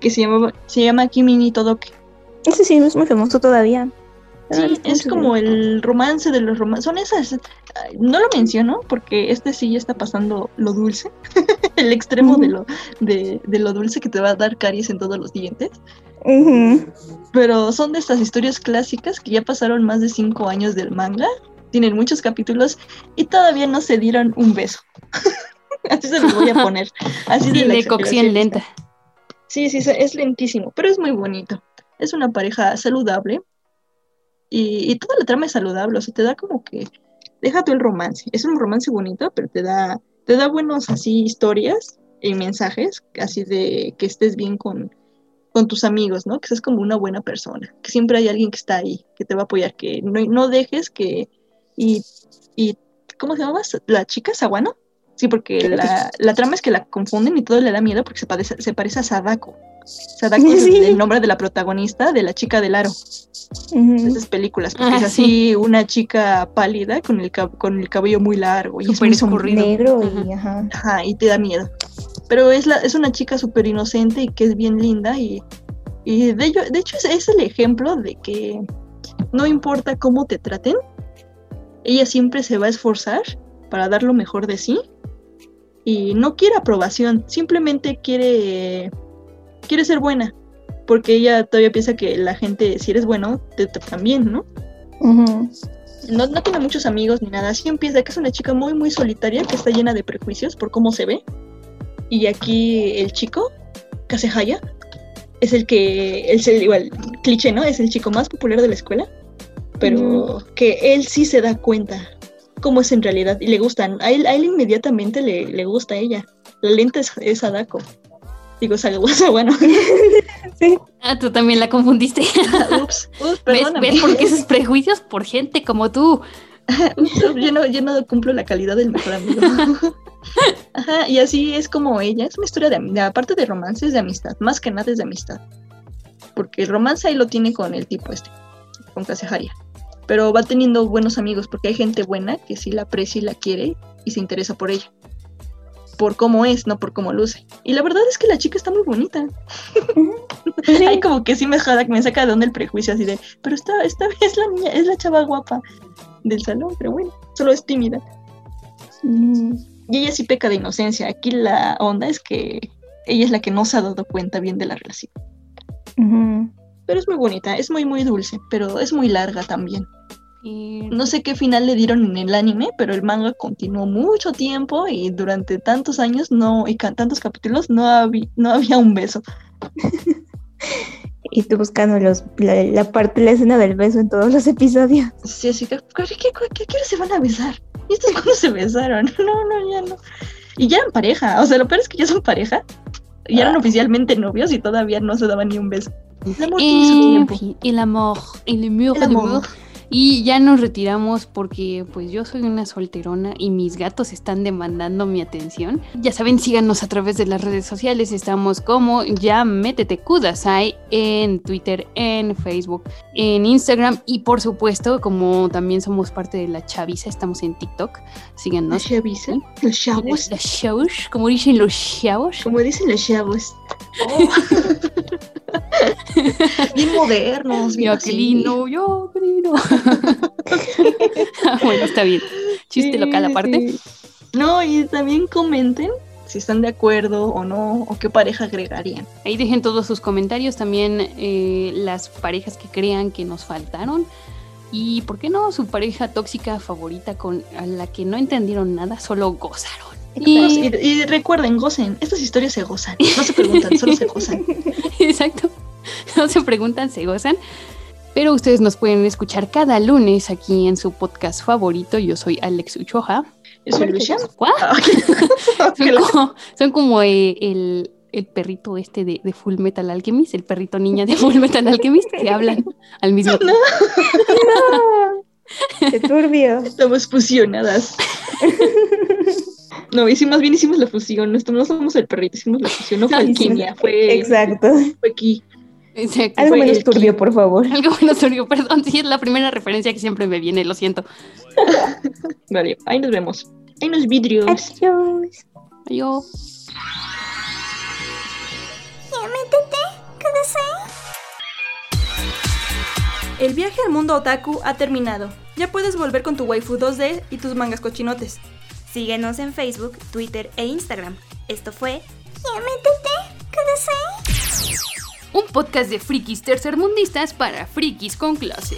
C: que se llama se llama Kimi ni Todoke.
B: Ese sí, es muy famoso todavía.
C: Sí, es como el romance de los romances. Son esas. No lo menciono porque este sí ya está pasando lo dulce. el extremo de, lo, de, de lo dulce que te va a dar caries en todos los dientes.
B: Ujú.
C: Pero son de estas historias clásicas que ya pasaron más de cinco años del manga. Tienen muchos capítulos y todavía no se dieron un beso. Así se los voy a poner. Así
A: Sí, de cocción lenta.
C: Sí, sí, es lentísimo, pero es muy bonito. Es una pareja saludable y, y toda la trama es saludable, o sea, te da como que, deja tú el romance, es un romance bonito, pero te da, te da buenos así historias y mensajes, así de que estés bien con, con tus amigos, ¿no? Que seas como una buena persona, que siempre hay alguien que está ahí, que te va a apoyar, que no, no dejes que, y, y, ¿cómo se llama? La chica Sawano. Sí, porque la, la trama es que la confunden y todo le da miedo porque se parece, se parece a Sadako. Sadako es
B: Sí.
C: el nombre de la protagonista de la chica del aro de esas películas, porque
A: Ah,
C: es así una chica pálida con el, con el cabello muy largo y es muy.
B: Negro y ajá.
C: Ajá, y te da miedo. Pero es, la, es una chica súper inocente y que es bien linda y, y de, ello, de hecho es, es el ejemplo de que no importa cómo te traten, ella siempre se va a esforzar para dar lo mejor de sí y no quiere aprobación, simplemente quiere, quiere ser buena, porque ella todavía piensa que la gente, si eres bueno, te tratan bien, ¿no? No, no tiene muchos amigos ni nada. Así empieza, que es una chica muy, muy solitaria, que está llena de prejuicios por cómo se ve. Y aquí el chico, Kasehaya, es el que, es el igual, cliché, ¿no? Es el chico más popular de la escuela, pero que él sí se da cuenta cómo es en realidad y le gustan. A él, a él inmediatamente le, le gusta a ella. La lenta es, es Sadako. Digo, Sagawa, bueno.
A: Ah, tú también la confundiste.
C: ups, ups,
A: ¿Ves,
C: perdóname.
A: ¿Ves por qué esos prejuicios? Por gente como tú.
C: yo, no, yo no cumplo la calidad del mejor amigo. Ajá, y así es como ella. Es una historia de amistad, aparte de romances, de amistad. Más que nada es de amistad. Porque el romance ahí lo tiene con el tipo este, con Kaseharia. Pero va teniendo buenos amigos porque hay gente buena que sí la aprecia y la quiere y se interesa por ella. Por cómo es, no por cómo luce. Y la verdad es que la chica está muy bonita. Hay como que sí me, jala- me saca de onda el prejuicio así de, pero esta, esta es la niña, es la chava guapa del salón, pero bueno, solo es tímida.
B: Mm.
C: Y ella sí peca de inocencia. Aquí la onda es que ella es la que no se ha dado cuenta bien de la relación. Pero es muy bonita, es muy, muy dulce, pero es muy larga también.
A: Y-
C: No sé qué final le dieron en el anime, pero el manga continuó mucho tiempo y durante tantos años no, y tantos capítulos no, habí- no había un beso.
B: Y tú buscando los, la, la parte, la escena del beso en todos los episodios.
C: Sí, así que, ¿qué, qué, qué- se van a besar? ¿Y estos cuándo se besaron? No, no, ya no. Y ya eran pareja, o sea, lo peor es que ya son pareja. Y eran oficialmente novios y todavía no se daban ni un beso. El amor tiene su tiempo.
A: fin, el amor, el amor,
C: El
A: el
C: amor.
A: Y ya nos retiramos porque pues yo soy una solterona y mis gatos están demandando mi atención. Ya saben, síganos a través de las redes sociales. Estamos como ya métete kudasai en Twitter, en Facebook, en Instagram y por supuesto, como también somos parte de la chaviza, estamos en TikTok.
C: La
A: Síganos.
C: chaviza, los chavos,
A: Los chavos, como dicen los chavos.
C: como dicen los chavos. Oh. bien modernos, bien
A: Yo
C: así.
A: qué lindo, yo qué lindo. bueno, está bien. Chiste
C: Sí,
A: local aparte.
C: sí. No, y también comenten si están de acuerdo o no, o qué pareja agregarían.
A: Ahí dejen todos sus comentarios, también eh, las parejas que crean que nos faltaron. Y por qué no su pareja tóxica favorita con a la que no entendieron nada, solo gozaron.
C: Y,
A: Y,
C: y recuerden, gocen, estas historias se gozan, no se preguntan, solo se gozan.
A: exacto. No se preguntan, se gozan. Pero ustedes nos pueden escuchar cada lunes aquí en su podcast favorito. Yo soy Alex Uchoja.
C: Yo soy Lucia. Ah,
A: Son como, son como, eh, el, el perrito este de, de Full Metal Alchemist, el perrito niña de Full Metal Alchemist, que hablan al mismo tiempo.
B: ¡Qué turbio!
C: Estamos fusionadas. No, hicimos, más bien hicimos la fusión. No, no somos el perrito, hicimos la fusión. No fue alquimia, fue.
B: Exacto.
C: Fue aquí.
A: Exacto.
B: Algo
C: Fue
B: menos turbio, por favor.
A: Algo menos turbio, perdón, sí es la primera referencia que siempre me viene, lo siento.
C: Vale, ahí nos vemos. Hay unos vidrios.
B: Adiós.
A: Adiós.
D: El viaje al mundo otaku ha terminado. Ya puedes volver con tu waifu 2D y tus mangas cochinotes.
I: Síguenos en Facebook, Twitter e Instagram. Esto fue
A: Un podcast de frikis tercermundistas para frikis con clase.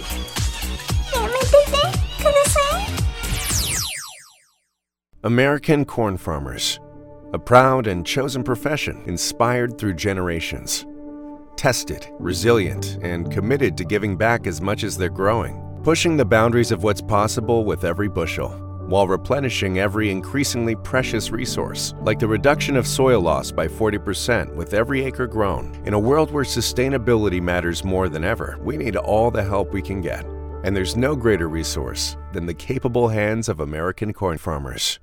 J: American corn farmers, a proud and chosen profession inspired through generations. Tested, resilient, and committed to giving back as much as they're growing, pushing the boundaries of what's possible with every bushel, while replenishing every increasingly precious resource, like the reduction of soil loss by 40% with every acre grown. In a world where sustainability matters more than ever, we need all the help we can get. And there's no greater resource than the capable hands of American corn farmers.